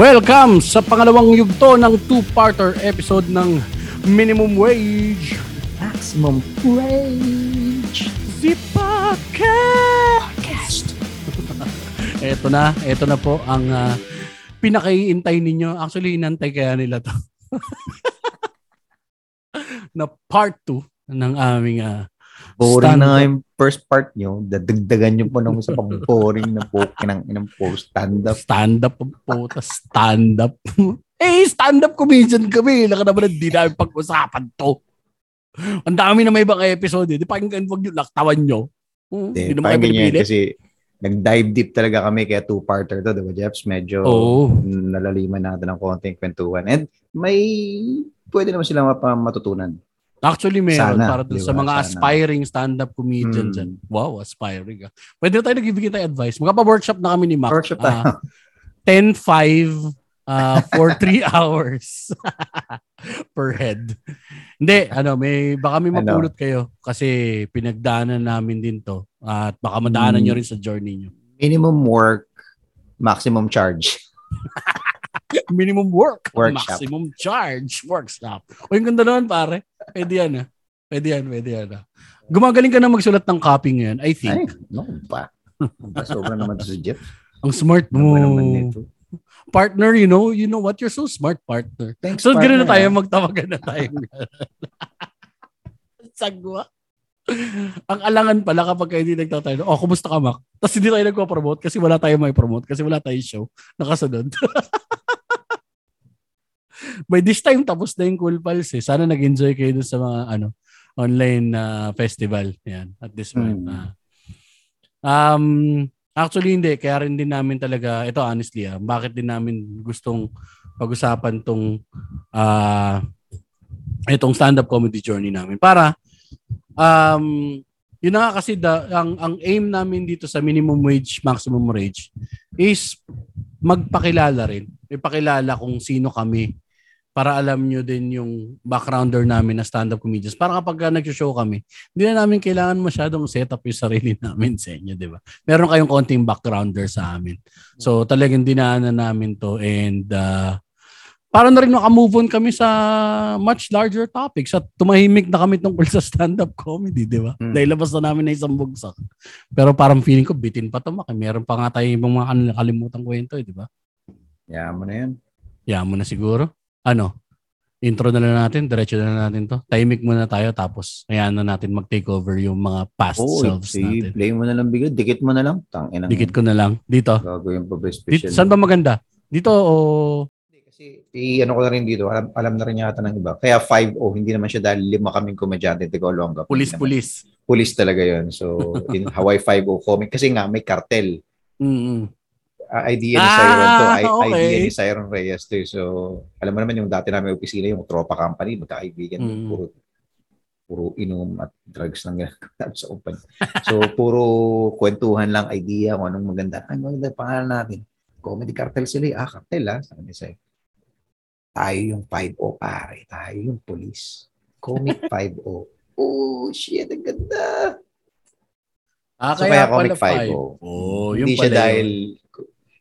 Welcome sa pangalawang yugto ng two-parter episode ng Minimum Wage. Maximum Wage. The Podcast. eto na, eto na po ang uh, pinakaiintay ninyo. Actually, inantay kaya nila to. na part 2 ng aming uh, Boring na nga yung first part nyo. Dadagdagan nyo po ng isa pang boring na po kinang inang po stand-up. Stand-up po. Stand-up. eh, stand-up comedian kami. Laka naman hindi namin pag-usapan to. Ang dami na may ibang episode. Eh. Di pakinggan wag nyo, laktawan nyo. Hmm, hindi naman kayo kasi nag-dive deep talaga kami kaya two-parter to, di ba, Jeps? Medyo Oo. nalaliman natin ng konting kwentuhan. And may pwede naman silang matutunan. Actually, meron Sana, para dun diba? sa mga Sana. aspiring stand-up comedian hmm. dyan. Wow, aspiring. Ah. Pwede na tayo nagbibigay tayo advice. Magpapa-workshop na kami ni Mac. Workshop tayo. Uh, 10-5 uh, for 3 hours per head. Hindi, ano, may, baka may ano? mapulot kayo kasi pinagdaanan namin din to at baka madaanan hmm. nyo rin sa journey nyo. Minimum work, maximum charge. minimum work, workshop. maximum charge, workshop. O yung ganda naman pare. Pwede yan ah. Pwede yan, pwede yan ah. Gumagaling ka na magsulat ng copy ngayon, I think. Ay, no pa. Sobra naman to si Jeff. Ang smart mo. Partner, you know, you know what? You're so smart, partner. Thanks, so, partner. na tayo, magtawagan na tayo. Sagwa. Ang alangan pala kapag hindi nagtatayo, oh, kumusta ka, Mac? Tapos hindi tayo nagpo-promote kasi wala tayo may promote kasi wala tayong show. Nakasunod. By this time, tapos na yung Cool Pals eh. Sana nag-enjoy kayo dun sa mga ano online uh, festival. Yan, at this point. Mm. Uh, um, actually, hindi. Kaya rin din namin talaga, ito honestly, ah, bakit din namin gustong pag-usapan tong uh, itong stand-up comedy journey namin. Para, um, yun na kasi da, ang, ang aim namin dito sa minimum wage, maximum wage is magpakilala rin. Ipakilala kung sino kami para alam nyo din yung backgrounder namin na stand-up comedians. Para kapag nag-show kami, hindi na namin kailangan masyadong set up yung sarili namin sa inyo, di ba? Meron kayong konting backgrounder sa amin. So talagang dinaanan namin to and uh, para na rin makamove on kami sa much larger topics at tumahimik na kami tungkol sa stand-up comedy, di ba? Hmm. Dahil labas na namin na isang bugsak. Pero parang feeling ko, bitin pa to, maki. Meron pa nga tayo ibang mga nakalimutan kwento, eh, di ba? Yaman na yan. Yaman na siguro ano, intro na lang natin, diretso na lang natin to. Timing muna tayo tapos kaya na natin mag-take over yung mga past oh, selves si natin. Play mo na lang bigod, dikit mo na lang. Tangin Dikit ko na lang. Dito. Gagawin pa ba special? Dito, saan ba maganda? Dito o... Kasi i ano ko na rin dito, alam, alam na rin yata ng iba. Kaya 5-0, hindi naman siya dahil lima kaming komedyante, Tigo Olonga. Pulis, pulis. Pulis talaga yon So, in Hawaii 5-0 comic. Kasi nga, may cartel. Mm-hmm uh, idea ni Siron to. I- okay. Idea ni Siron Reyes to. So, alam mo naman yung dati namin opisina, yung tropa company, magkaibigan, mm. puro puro inom at drugs lang ginagawa sa company. So, puro kwentuhan lang, idea kung anong maganda. Ay, maganda pangalan natin. Comedy cartel sila. Ah, cartel ah. Sabi ni Siron. Tayo yung 5-0 pare. Tayo yung police. Comic 5-0. Oh, shit, ang ganda. Ah, so, kaya, kaya comic 5-0. Oh, yung Hindi siya dahil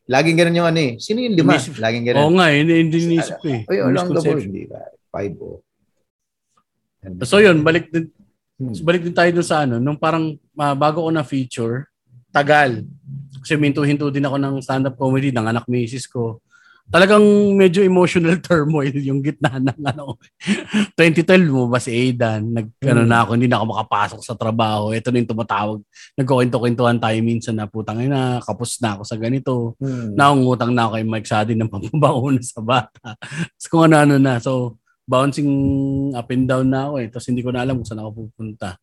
Laging ganun yung ano eh. Sino yung lima? Inisip, Laging ganun. Oo nga, hindi, hindi inisip ko eh. Oy, along the board, di ba? Five o. So yun, balik din, hmm. balik din tayo dun sa ano, nung parang uh, bago ko na feature, tagal. Kasi minto-hinto din ako ng stand-up comedy ng anak misis ko talagang medyo emotional turmoil yung gitna ng ano. 2012 mo ba si Aidan. Nag mm. ano na ako hindi na ako makapasok sa trabaho. Ito na yung tumatawag. Nagkukwento-kwentuhan tayo minsan na putang ina kapos na ako sa ganito. Mm. naungutang na ako kay Mike Sadi ng pambabaon sa bata. So kung ano-ano na. So bouncing up and down na ako eh. Tapos hindi ko na alam kung saan ako pupunta.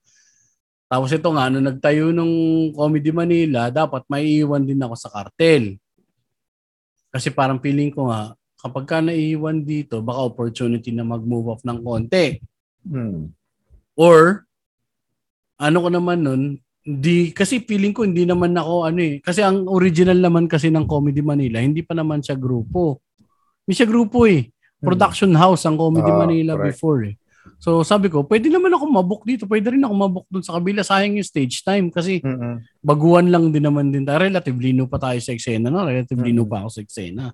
Tapos ito nga, nung nagtayo ng Comedy Manila, dapat maiiwan din ako sa kartel. Kasi parang feeling ko nga, kapag ka naiiwan dito, baka opportunity na mag-move off ng konti. Hmm. Or, ano ko naman nun, di, kasi feeling ko hindi naman ako ano eh. Kasi ang original naman kasi ng Comedy Manila, hindi pa naman siya grupo. Hindi siya grupo eh. Hmm. Production hmm. house ang Comedy uh, Manila correct. before eh. So sabi ko, pwede naman ako mabook dito. Pwede rin ako mabook dun sa kabila. Sayang yung stage time kasi mm-hmm. baguhan lang din naman din tayo. Relatively new pa tayo sa eksena. No? Relatively mm-hmm. new pa ako sa eksena.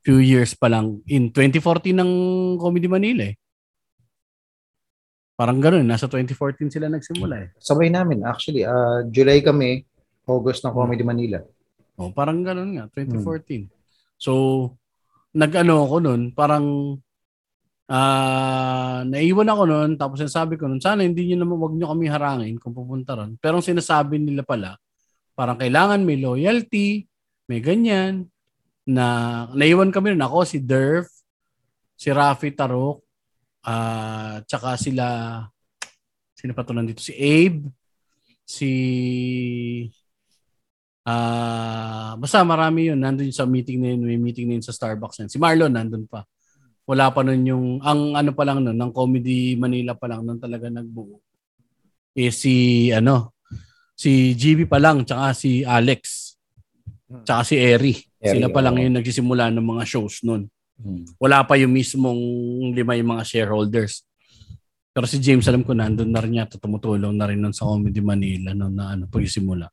few years pa lang. In 2014 ng Comedy Manila eh. Parang ganoon, nasa 2014 sila nagsimula eh. Sabay namin. Actually, uh, July kami, August ng Comedy Manila. Oh, parang ganoon nga, 2014. Hmm. So, nag-ano ako noon, parang uh, naiwan ako noon, tapos sinasabi ko noon, sana hindi niyo naman, wag niyo kami harangin kung pupunta ron. Pero ang sinasabi nila pala, parang kailangan may loyalty, may ganyan, na naiwan kami noon. Ako, si Derf, si Rafi Tarok, uh, tsaka sila, sino pa to nandito? Si Abe, si, uh, basta marami yun. Nandun sa meeting na yun, may meeting na yun sa Starbucks. Yan. Si Marlon nandun pa. Wala pa nun yung, ang ano pa lang nun, ng Comedy Manila pa lang nun talaga nagbuo. Eh si, ano, si GB pa lang, tsaka si Alex, tsaka si Eri. Sila pa lang yung nagsisimula ng mga shows nun. Hmm. Wala pa yung mismong lima yung mga shareholders. Pero si James, alam ko, nandun na rin yata, tumutulong na rin nun sa Comedy Manila no, na ano, pagsimula.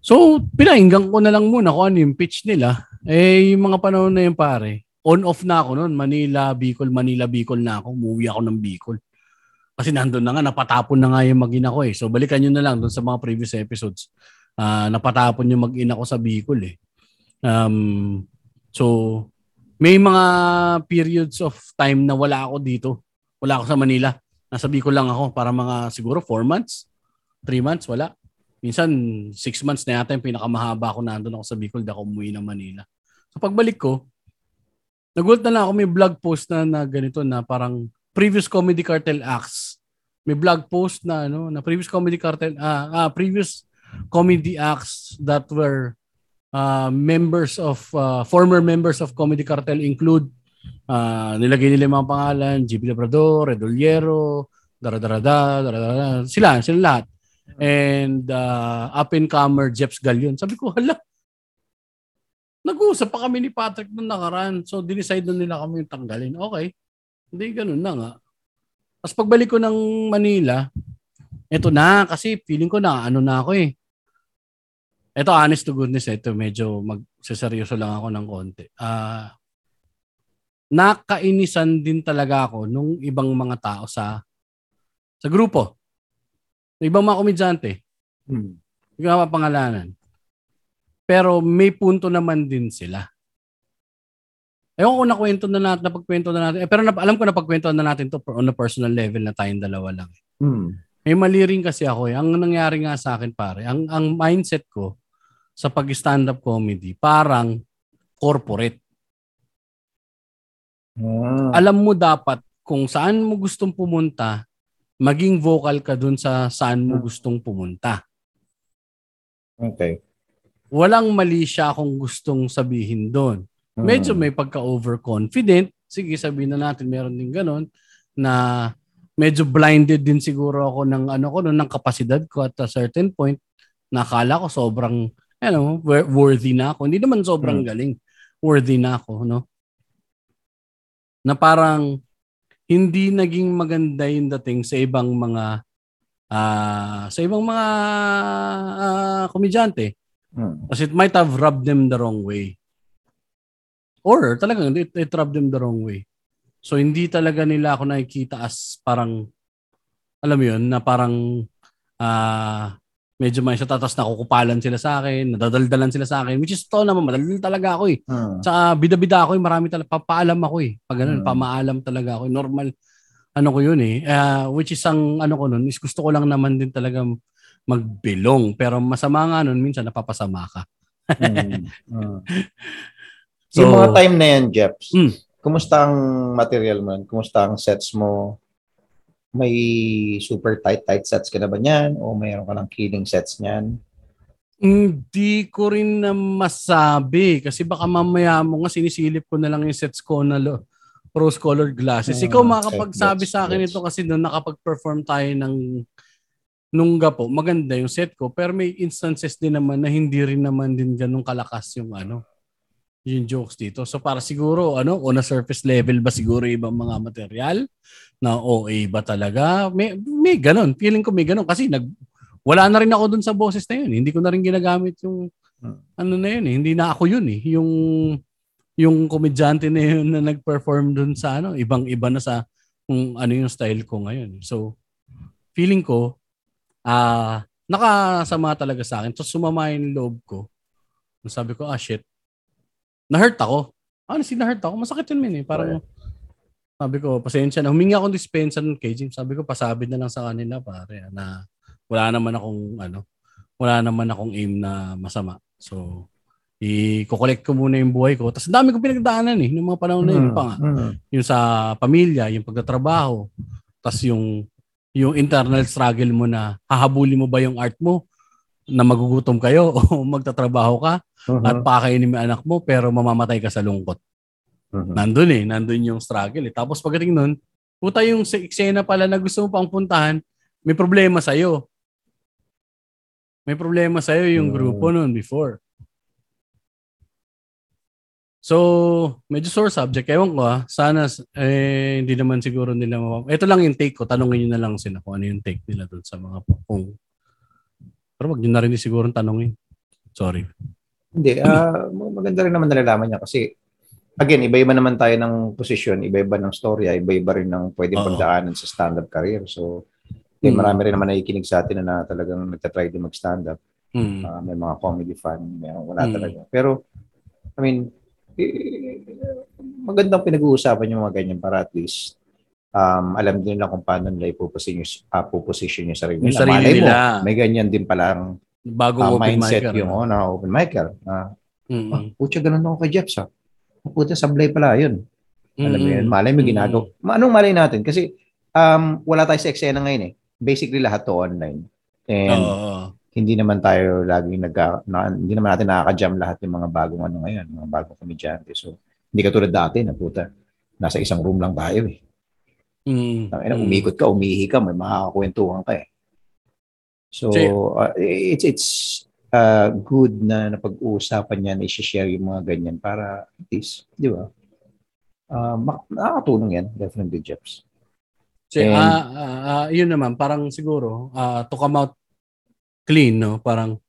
So, pinainggan ko na lang muna kung ano yung pitch nila. Eh, yung mga panahon na yun pare, on-off na ako noon. Manila, Bicol, Manila, Bicol na ako. Umuwi ako ng Bicol. Kasi nandun na nga, napatapon na nga yung mag-ina ko eh. So, balikan nyo na lang doon sa mga previous episodes. Uh, napatapon yung mag-ina ko sa Bicol eh. Um, So, may mga periods of time na wala ako dito. Wala ako sa Manila. Nasa Bicol lang ako para mga siguro 4 months, 3 months, wala. Minsan 6 months na yata yung pinakamahaba ako nandun ako sa Bicol, di ako umuwi ng Manila. So pagbalik ko, nagulat na lang ako may blog post na, na ganito na parang previous comedy cartel acts. May blog post na ano, na previous comedy cartel ah, ah previous comedy acts that were uh, members of uh, former members of Comedy Cartel include uh, nilagay nila yung mga pangalan, JP Labrador, Redoliero, Daradarada, Daradarada, sila, sila lahat. And uh, up and comer Jeps Galion. Sabi ko, hala, nag-uusap pa kami ni Patrick nung nakaraan. So, dinicide na nila kami yung tanggalin. Okay. Hindi, ganun na nga. Tapos pagbalik ko ng Manila, eto na, kasi feeling ko na, ano na ako eh ito honest to goodness, ito medyo magseseryoso lang ako ng konti. Ah, uh, nakainisan din talaga ako nung ibang mga tao sa sa grupo. Ng ibang mga komedyante. Hmm. Hindi ko mapangalanan. Pero may punto naman din sila. Ewan ko na kwento na natin, napagkwento na natin. Eh, pero na, alam ko na pagkwento na natin to on a personal level na tayong dalawa lang. Hmm. May mali rin kasi ako eh. Ang nangyari nga sa akin pare, ang, ang mindset ko, sa pag-stand-up comedy, parang corporate. Hmm. Alam mo dapat kung saan mo gustong pumunta, maging vocal ka dun sa saan mo hmm. gustong pumunta. Okay. Walang mali siya kung gustong sabihin doon. Medyo may pagka-overconfident. Sige, sabihin na natin meron din ganun na medyo blinded din siguro ako ng ano ko ng kapasidad ko at a certain point nakala ko sobrang ano, worthy na ako. Hindi naman sobrang hmm. galing. Worthy na ako, no? Na parang hindi naging maganda yung dating sa ibang mga uh, sa ibang mga uh, komedyante. Hmm. Kasi it might have rubbed them the wrong way. Or talagang it, it rubbed them the wrong way. So hindi talaga nila ako nakikita as parang alam mo yun, na parang uh, medyo may sa tatas nakukupalan sila sa akin, nadadaldalan sila sa akin, which is to naman, madaldal talaga ako eh. Uh. Tsaka bida-bida ako eh, marami talaga, papaalam ako eh. Pag ganun, uh. pamaalam talaga ako. Eh. Normal, ano ko yun eh. Uh, which is ang, ano ko nun, is gusto ko lang naman din talaga magbilong. Pero masama nga nun, minsan napapasama ka. mm. uh. so, yung mga time na yan, Jeps, mm. kumusta ang material man? Kumusta ang sets mo? may super tight tight sets ka na ba niyan o mayroon ka ng killing sets niyan? Hindi ko rin na masabi kasi baka mamaya mo nga sinisilip ko na lang yung sets ko na lo, rose colored glasses. Hmm, Ikaw makakapagsabi sa akin ito kasi noon nakapag-perform tayo ng nung gapo, maganda yung set ko pero may instances din naman na hindi rin naman din ganun kalakas yung ano yung jokes dito. So para siguro ano, on a surface level ba siguro ibang mga material na OA ba talaga? May may ganun. Feeling ko may ganun kasi nag wala na rin ako dun sa boses na yun. Hindi ko na rin ginagamit yung ano na yun eh. Hindi na ako yun eh. Yung yung komedyante na yun na nag-perform dun sa ano, ibang-iba na sa kung ano yung style ko ngayon. So, feeling ko, ah, uh, nakasama talaga sa akin. So, sumama yung loob ko. Sabi ko, ah, shit. Na-hurt ako. Honestly, na-hurt ako. Masakit yun, min eh. Parang, sabi ko, pasensya na. Humingi akong dispensa ng Jim. Sabi ko, pasabid na lang sa kanila, pare, na wala naman akong, ano, wala naman akong aim na masama. So, i-collect ko muna yung buhay ko. Tapos dami ko pinagdaanan eh, ng mga panahon na yun mm, pa nga. Mm. Yung sa pamilya, yung pagtatrabaho, tapos yung yung internal struggle mo na hahabulin mo ba yung art mo na magugutom kayo o magtatrabaho ka uh-huh. at pakainin mo anak mo pero mamamatay ka sa lungkot. Uh-huh. Nandun eh, nandun yung struggle eh. Tapos pagdating nun, puta yung eksena pala na gusto mo pang puntahan, may problema sa'yo. May problema sa'yo yung grupo nun before. So, medyo sore subject. Ewan ko ah. Sana, eh, hindi naman siguro nila mapap- Ito lang yung take ko. Tanongin nyo na lang sila kung ano yung take nila doon sa mga kung... Pero wag nyo na rin siguro tanongin. Sorry. Hindi. Uh, maganda rin naman nalalaman niya kasi again, iba-iba naman tayo ng posisyon, iba-iba ng storya, iba-iba rin ng pwedeng pagdaanan sa stand-up career. So, eh, hmm. marami rin naman nakikinig sa atin na, na talagang nagtatry din mag-stand-up. Hmm. Uh, may mga comedy fan, may wala hmm. talaga. Pero, I mean, eh, magandang pinag-uusapan yung mga ganyan para at least um, alam din nila kung paano nila ipoposition yung, uh, position yung sarili nila. Yung sarili nila. Mo, may ganyan din palang bagong uh, mindset micer, yung oh, na open micer. Uh, mm-hmm. oh, putya, ganun ako kay Jeff. Sa. Oh, putya, sablay pala yun. Mm-hmm. Alam mo yun, malay mo ginagawa. Mm-hmm. Anong malay natin? Kasi um, wala tayo sa eksena ngayon eh. Basically lahat to online. And oh hindi naman tayo laging nag na, hindi naman natin nakaka-jam lahat ng mga bagong ano ngayon, mga bagong komedyante. So, hindi katulad dati na puta, nasa isang room lang tayo eh. Mm. Tangina, mm. umikot ka, umihi ka, may makakakwentuhan ka eh. So, uh, it's it's uh, good na napag-uusapan niya na i-share yung mga ganyan para at least, di ba? Uh, nakakatulong yan, definitely, Jeps. So, And, uh, uh, uh, yun naman, parang siguro, uh, to come out clean, no? Parang,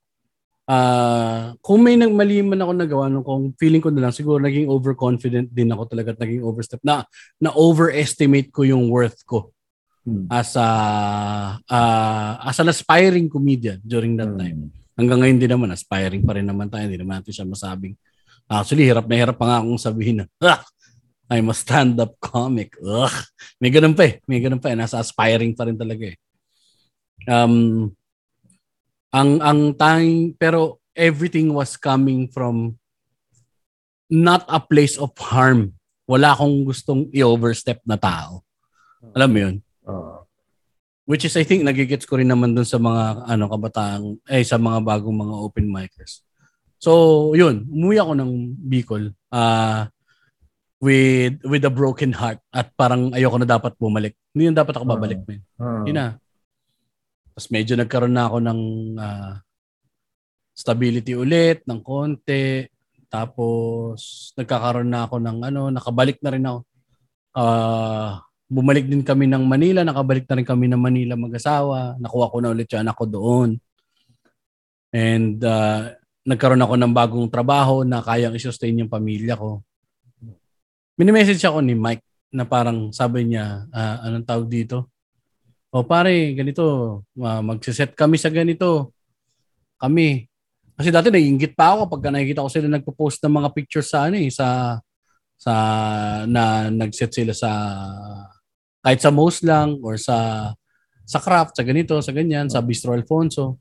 uh, kung may mali man ako nagawa, no, kung feeling ko na lang, siguro naging overconfident din ako talaga at naging overstep. Na, na overestimate ko yung worth ko hmm. as a, uh, as an aspiring comedian during that hmm. time. Hanggang ngayon din naman, aspiring pa rin naman tayo. Hindi naman natin siya masabing. Actually, hirap na hirap pa nga akong sabihin na, ah, I'm a stand-up comic. Ugh. May ganun pa eh. May ganun pa eh. Nasa aspiring pa rin talaga eh. Um, ang ang tanging pero everything was coming from not a place of harm. Wala akong gustong i-overstep na tao. Alam mo 'yun? Uh, Which is I think nagigets ko rin naman dun sa mga ano kabataan eh sa mga bagong mga open micers. So, 'yun, umuwi ako ng Bicol. Uh, with with a broken heart at parang ayoko na dapat bumalik. Hindi na dapat ako babalik, uh, man. Uh, Yun na. Tapos medyo nagkaroon na ako ng uh, stability ulit, ng konti. Tapos nagkakaroon na ako ng ano, nakabalik na rin ako. Uh, bumalik din kami ng Manila, nakabalik na rin kami ng Manila mag-asawa. Nakuha ko na ulit yung anak ko doon. And uh, nagkaroon ako ng bagong trabaho na kayang i-sustain yung pamilya ko. Mini-message ako ni Mike na parang sabi niya, uh, anong tawag dito? O pare, ganito, uh, magsiset kami sa ganito. Kami. Kasi dati naiingit pa ako kapag nakikita ko sila nagpo-post ng mga pictures sa ano eh, sa sa na nagset sila sa kahit sa most lang or sa sa craft, sa ganito, sa ganyan, sa Bistro Alfonso.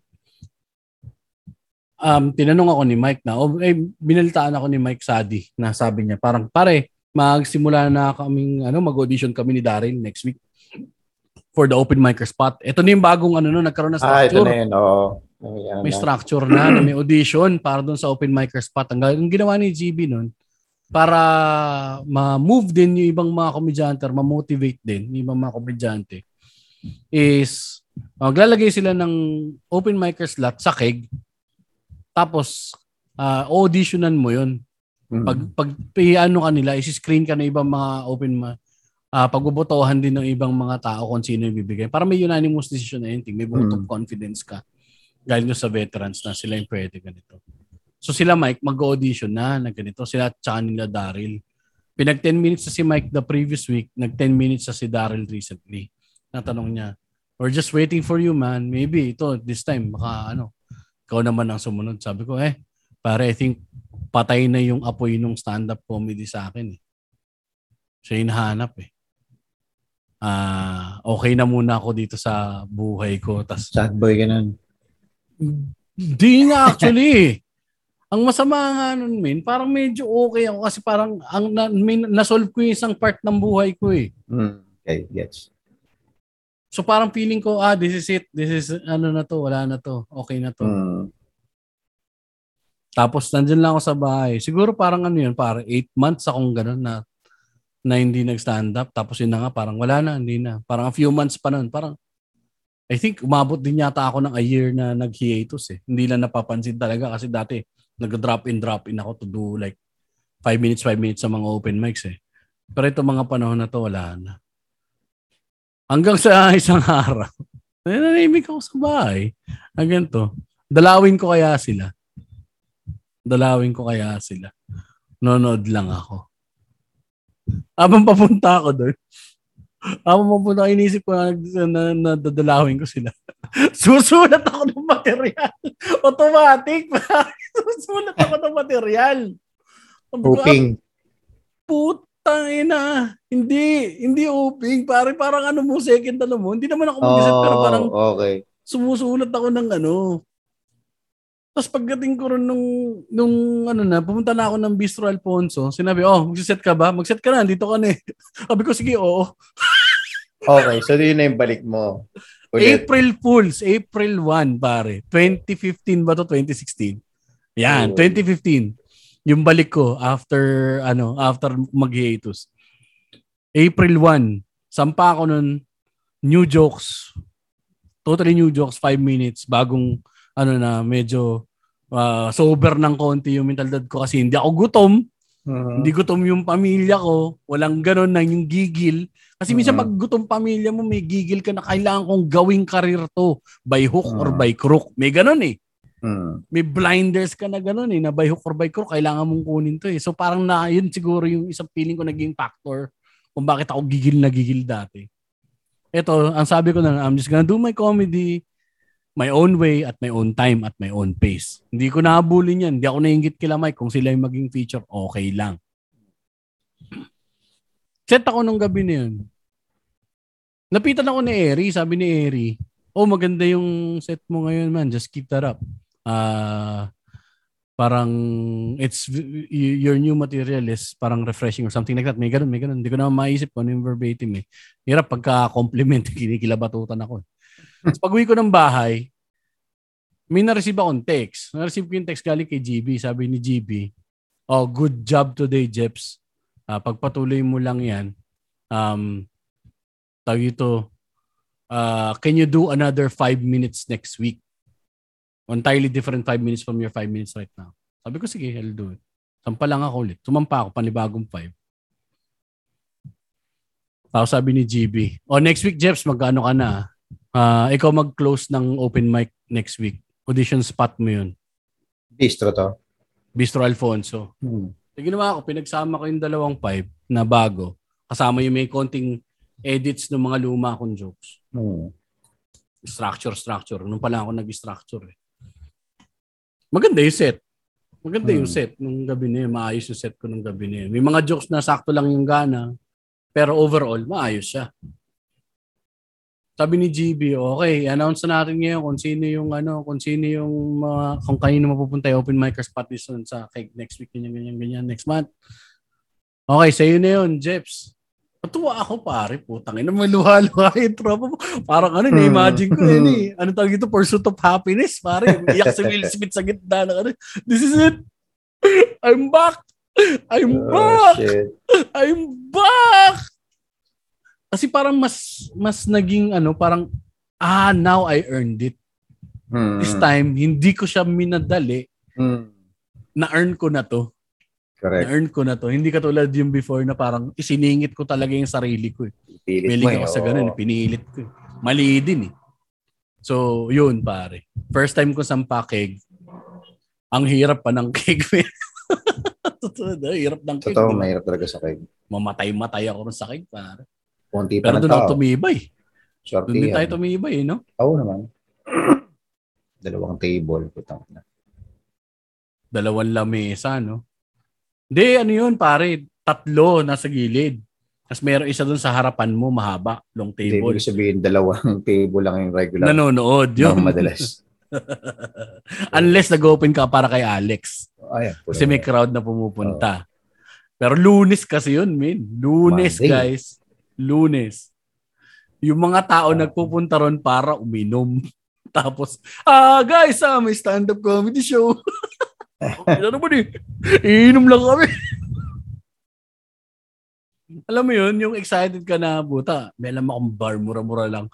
Um, tinanong ako ni Mike na, o, eh, binalitaan ako ni Mike Sadi na sabi niya, parang pare, magsimula na kaming, ano, mag-audition kami ni Daryl next week for the open micer spot. Ito na yung bagong ano no, nagkaroon na structure. Ah, ito na yun, oo. Oh. may structure na, na, may audition para doon sa open micer spot. Ang, ang ginawa ni GB noon, para ma-move din yung ibang mga komedyante or ma-motivate din yung ibang mga komedyante is maglalagay sila ng open micer slot sa keg tapos uh, auditionan mo yun. Mm-hmm. Pag pag ano kanila, i-screen ka ng ibang mga open ma- uh, pagbobotohan din ng ibang mga tao kung sino yung bibigay. Para may unanimous decision na yun, may vote mm. of confidence ka. Galing sa veterans na sila yung pwede ganito. So sila Mike mag-audition na na ganito. Sila tsaka nila Daryl. Pinag 10 minutes sa si Mike the previous week, nag 10 minutes sa si Daryl recently. Natanong niya, we're just waiting for you man. Maybe ito, this time, baka ano, ikaw naman ang sumunod. Sabi ko, eh, pare, I think patay na yung apoy nung stand-up comedy sa akin. Eh. Siya yung nahanap eh. Ah, uh, okay na muna ako dito sa buhay ko. Tas, Sad boy ka nun. Hindi nga actually. ang masama nga nun, min, parang medyo okay ako kasi parang ang na, may, nasolve ko yung isang part ng buhay ko eh. Mm, okay, yes. So parang feeling ko, ah, this is it. This is, ano na to, wala na to. Okay na to. Mm. Tapos nandyan lang ako sa bahay. Siguro parang ano yun, parang 8 months akong gano'n na na hindi nag-stand up. Tapos yun na nga, parang wala na, hindi na. Parang a few months pa nun. Parang I think umabot din yata ako ng a year na nag-hiatus eh. Hindi lang napapansin talaga kasi dati nag-drop in, drop in ako to do like 5 minutes, 5 minutes sa mga open mics eh. Pero ito mga panahon na to, wala na. Hanggang sa isang araw, nananimik ako sa bahay. Hanggang to. Dalawin ko kaya sila. Dalawin ko kaya sila. Nonood lang ako. Habang papunta ako doon, ako mapunta, inisip ko na, na, na dadalawin ko sila. Susulat ako ng material. Automatic. Susulat ako ng material. Hoping. Putang ina. Hindi. Hindi hoping. Pare, parang ano mo, second ano mo. Hindi naman ako mag-isip, oh, pero parang okay. sumusulat ako ng ano. Tapos pagdating ko rin nung, nung ano na, pumunta na ako ng Bistro Alfonso, sinabi, oh, magsiset ka ba? Magset ka na, dito ka na eh. Sabi ko, sige, oo. Okay, so yun na yung balik mo. Ulit. April Fools, April 1, pare. 2015 ba to 2016? Yan, oh. 2015. Yung balik ko after ano, after mag-hiatus. April 1, sampa ako nun new jokes. Totally new jokes, 5 minutes bagong ano na medyo uh, sober ng konti yung mental dad ko kasi hindi ako gutom. Uh-huh. Hindi gutom yung pamilya ko. Walang ganon na yung gigil. Kasi minsan pag gutom pamilya mo, may gigil ka na kailangan kong gawing karir to by hook uh-huh. or by crook. May ganon eh. Uh-huh. May blinders ka na ganon eh, na by hook or by crook, kailangan mong kunin to eh. So parang na, yun siguro yung isang feeling ko naging factor kung bakit ako gigil na gigil dati. Ito, ang sabi ko na, I'm just gonna do my comedy, my own way at my own time at my own pace. Hindi ko nahabulin yan. Hindi ako nainggit kila Mike. Kung sila yung maging feature, okay lang. Set ako nung gabi na yun. Napitan ako ni Eri. Sabi ni Eri, oh maganda yung set mo ngayon man. Just keep that up. Uh, parang it's your new material is parang refreshing or something like that. May ganun, may ganun. Hindi ko na maisip kung ano yung verbatim eh. Hirap pagka-compliment, kinikilabatutan ako. Eh. So, pag uwi ko ng bahay, may na-receive akong text. Na-receive ko yung text galing kay GB. Sabi ni GB, oh, good job today, Jeps. Uh, pagpatuloy mo lang yan, um, tawag ito, uh, can you do another five minutes next week? Entirely different five minutes from your five minutes right now. Sabi ko, sige, I'll do it. Sampa lang ako ulit. Sumampa ako, panibagong five. Tapos sabi ni GB, oh, next week, Jeps, magkano ka na? Uh, ikaw mag-close ng open mic next week. Audition spot mo yun. Bistro to? Bistro Alfonso. Hmm. So, ginawa ko, pinagsama ko yung dalawang pipe na bago. Kasama yung may konting edits ng mga luma kong jokes. Hmm. Structure, structure. Nung pala ako nag-structure eh. Maganda yung set. Maganda hmm. yung set nung gabi na yun. Maayos yung set ko nung gabi na yun. May mga jokes na sakto lang yung gana. Pero overall, maayos siya sabi ni GB, okay, announce na natin ngayon kung sino yung ano, kung sino yung uh, kung kanino mapupunta yung open mic or spot listen sa kay next week ganyan ganyan ganyan next month. Okay, sa'yo na yun, Jeps. Natuwa ako pare, putang ina, may luha-luha yung tropa mo. Parang ano, na-imagine ko yun eh. Ano tawag ito? Pursuit of happiness, pare. Iyak si Will Smith sa gitna ng ano. This is it. I'm back. I'm oh, back. Shit. I'm back. Kasi parang mas mas naging ano, parang ah, now I earned it. Hmm. This time hindi ko siya minadali. Hmm. Na-earn ko na to. Correct. Na-earn ko na to. Hindi katulad yung before na parang isiningit ko talaga yung sarili ko. Eh. Pilit Miling ako sa ganun, oh. pinilit ko. Eh. Mali din eh. So, yun pare. First time ko sa pakig, Ang hirap pa ng cake. Totoo na, hirap ng cake. Totoo, mahirap talaga sa cake. Mamatay-matay ako sa cake, pare. Kunti pa Pero doon ako tumibay. Shorty Doon din tayo tumibay, no? Oo naman. Dalawang table. Putang na. Dalawang lamesa, no? Hindi, ano yun, pare? Tatlo nasa gilid. Tapos meron isa doon sa harapan mo, mahaba, long Hindi, table. ibig sabihin, dalawang table lang yung regular. Nanonood yun. madalas. Unless nag-open ka para kay Alex. Ayan. Kasi may crowd na pumupunta. Pero lunes kasi yun, min. Lunes, Monday. guys. Lunes. Yung mga tao Ah. nagpupunta ron para uminom. Tapos, ah, guys, ah, may stand-up comedy show. okay, ano ba eh? Iinom lang kami. Alam mo yun, yung excited ka na, buta, may alam akong bar, mura-mura lang.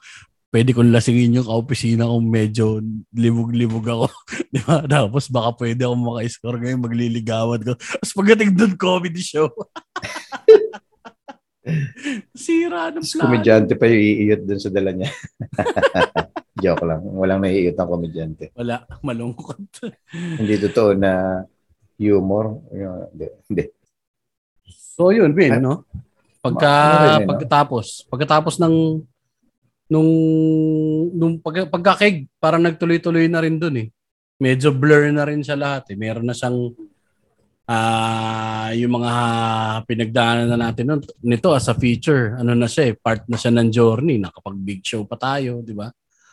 Pwede kong lasingin yung kaopisina kung medyo libog-libog ako. Di ba? Tapos baka pwede akong maka-score ngayon, magliligawan ko. Tapos pagdating doon, comedy show. Sira ng plano. komedyante pa yung iiyot dun sa dala niya. Joke lang. Walang naiiyot ang komedyante. Wala, malungkot. Hindi totoo na humor. Hindi. Hindi. So yun, Vin, no? Pagka, ano rin, eh, no? pagkatapos, pagkatapos ng nung nung pag, pagkakig, parang nagtuloy-tuloy na rin dun eh. Medyo blur na rin siya lahat eh. Meron na siyang ah yung mga pinagdaanan na natin nun, nito as a feature, ano na siya eh, part na siya ng journey, nakapag big show pa tayo, di ba?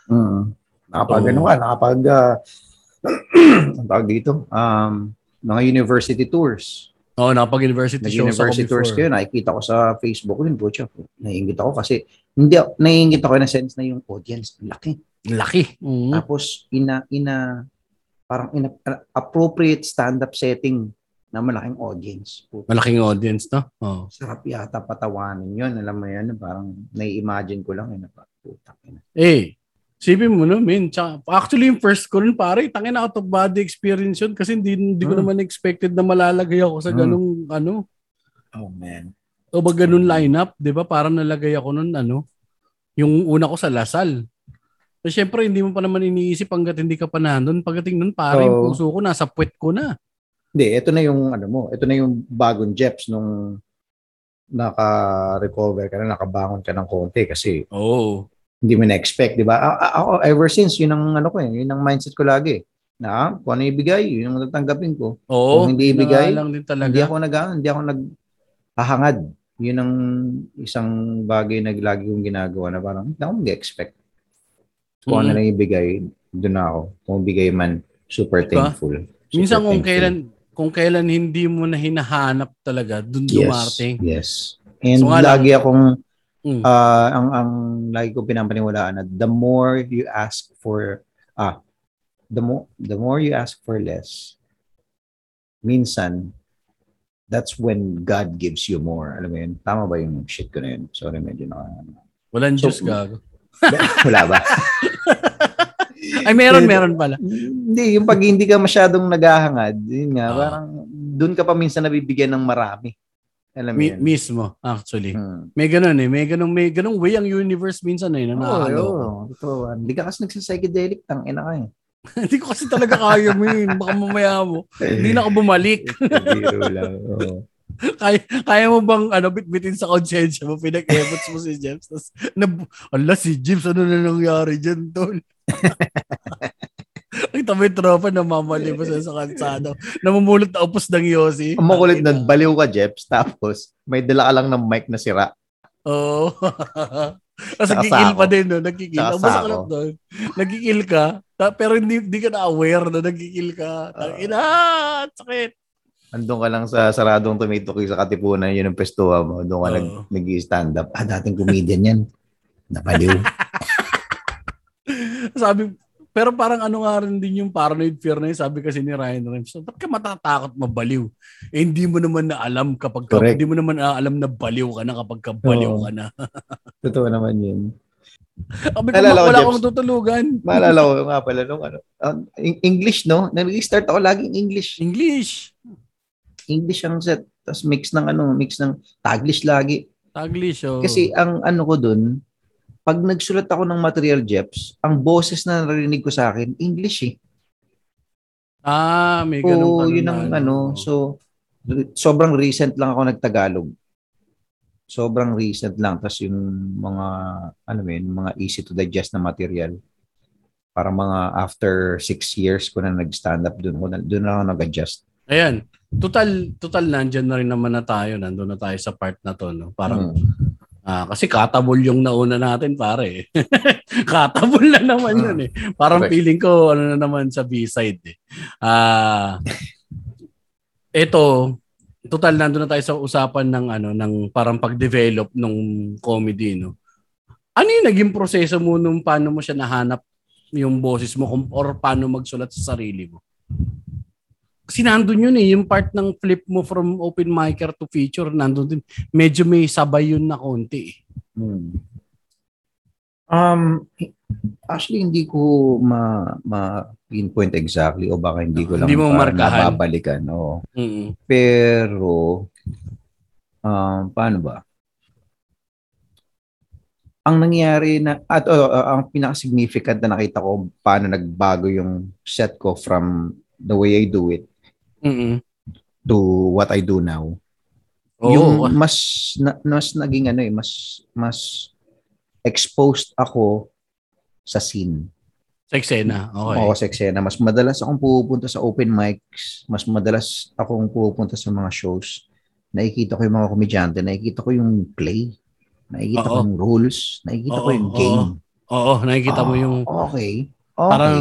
Mm. Nakapag So- ano ka, nakapag uh, ang tawag dito, um, mga university tours. Oo, nakapag university shows ako Nag-university tours kayo, nakikita ko sa Facebook yun, Butch. Naiingit ako kasi, hindi, naiingit ako in a sense na yung audience, laki. Laki. Mhm. Tapos, ina, ina, parang ina, appropriate stand-up setting na malaking audience. Puta, Malaking audience, no? Oo. Sarap yata patawanin yun. Alam mo yan, parang nai-imagine ko lang. Eh, na, parang, putak, ina. Eh, sipin mo no, min. Tsaka, actually, yung first ko rin, pare, tangin na out of body experience yun kasi hindi, hindi ko Hmm. naman expected na malalagay ako sa Hmm. ganung, ano, Oh, man. o ba ganun lineup, di ba? Parang nalagay ako nun, ano, yung una ko sa Lasal. So, syempre, hindi mo pa naman iniisip hanggat hindi ka pa nandun. Pagdating nun, pare, yung Oo. puso ko, nasa puwet ko na. Hindi, ito na yung ano mo, ito na yung bagong Jeps nung naka-recover ka na, nakabangon ka ng konti kasi Oo. hindi mo na-expect, di ba? Ako, ever since, yun ang ano ko eh, yun ang mindset ko lagi. Na ah, kung ano ibigay, yun ang tatanggapin ko. Oo. Kung hindi ibigay, lang din talaga. Hindi ako nag hindi ako nag hahangad. Yun ang isang bagay na lagi kong ginagawa na parang hindi ako mag-expect. Kung ano Mhm. lang ibigay, doon ako. Kung ibigay man, super Diba? thankful. Super Minsan kung thankful. kailan, kung kailan hindi mo na hinahanap talaga, dun yes, dumarating. Yes. And So nga lang- lagi akong Mm. ah, ang ang lagi ko pinapaniwalaan na the more you ask for ah the more the more you ask for less minsan that's when God gives you more alam mo yun tama ba yung shit ko na yun sorry medyo na Walang So, Diyos gago. wala ba Ay, meron, meron pala. hindi yung pag hindi ka masyadong naghahangad yun nga Ah. parang doon ka pa minsan nabibigyan ng marami alam mo Mi- mismo, actually. Hmm. May ganun eh. May ganun, may ganung way ang universe minsan eh. Na Oo, nakakalo. oo. Totoo. Hindi ka kasi nagsa-psychedelic, tang ina ka eh. Hindi ko kasi talaga kaya mo yun. Baka mamaya mo. Hindi na ako bumalik. Biro lang. Oo. Kaya, kaya mo bang ano, bitbitin sa konsensya mo, pinag-efforts mo si James. Tapos, na, ala si James, ano na nangyari dyan, tol? Ang tabi tropa na mamali pa sa sa kalsada. Namumulot na upos ng Yossi. Ang makulit na baliw ka, Jeps. Tapos, may dala ka lang ng mic na sira. Oo. Tapos Saka nagkikil pa din, no? Nagkikil. Ang masakit sako. doon. Nagkikil ka, pero hindi, hindi ka na-aware na nagkikil ka. Tangina, sakit. Andun ka lang sa saradong tomato key sa Katipunan, yun ang pestuha mo. Doon ka Oo. nag, nag-stand up. Ah, dating comedian yan. Nabaliw. Sabi, pero parang ano nga rin din yung paranoid fear na yun. Sabi kasi ni Ryan Rems, so, ba't ka matatakot mabaliw? Eh, hindi mo naman na alam kapag ka, hindi mo naman na alam na baliw ka na kapag ka baliw ka na. Totoo naman yun. Sabi ko, wala Jeps. akong tutulugan. Maalala ko nga pala nung ano. Eng- English, no? Nag-start ako laging English. English. English ang set. Tapos mix ng ano, mix ng Taglish lagi. Taglish, oh. Kasi ang ano ko dun, pag nagsulat ako ng material, Jeps, ang boses na narinig ko sa akin, English eh. Ah, may ganun so, yun ang ano. So, sobrang recent lang ako nagtagalog. Sobrang recent lang. Tapos yung mga, ano yun, mga easy to digest na material. Para mga after six years ko na nag-stand up doon. Doon na ako nag-adjust. Ayan. Total, total nandyan na rin naman na tayo. Nandun na tayo sa part na to. No? Parang, hmm. Ah, kasi katabol yung nauna natin, pare. katabol na naman yun eh. Parang okay. feeling ko ano na naman sa B-side eh. Ah, ito, total nandoon na tayo sa usapan ng ano ng parang pag-develop ng comedy no. Ano yung naging proseso mo nung paano mo siya nahanap yung boses mo or paano magsulat sa sarili mo? Kasi nandun yun eh, yung part ng flip mo from open micer to feature, nandun din. Medyo may sabay yun na konti eh. Hmm. Um, actually, hindi ko ma, ma pinpoint exactly o baka hindi ko lang hindi mo markahan. nababalikan. No. Mm-hmm. Pero, um, paano ba? Ang nangyari na, at uh, uh, ang pinaka-significant na nakita ko paano nagbago yung set ko from the way I do it mm to what I do now. Oh. Yung mas na, mas naging ano eh, mas mas exposed ako sa scene. Sa eksena, okay. Oo, sa eksena. Mas madalas akong pupunta sa open mics, mas madalas akong pupunta sa mga shows. Nakikita ko yung mga komedyante, nakikita ko yung play, nakikita Oo. ko yung rules, nakikita Oo, ko yung game. Oo, Oo nakikita mo yung... Okay. okay. Parang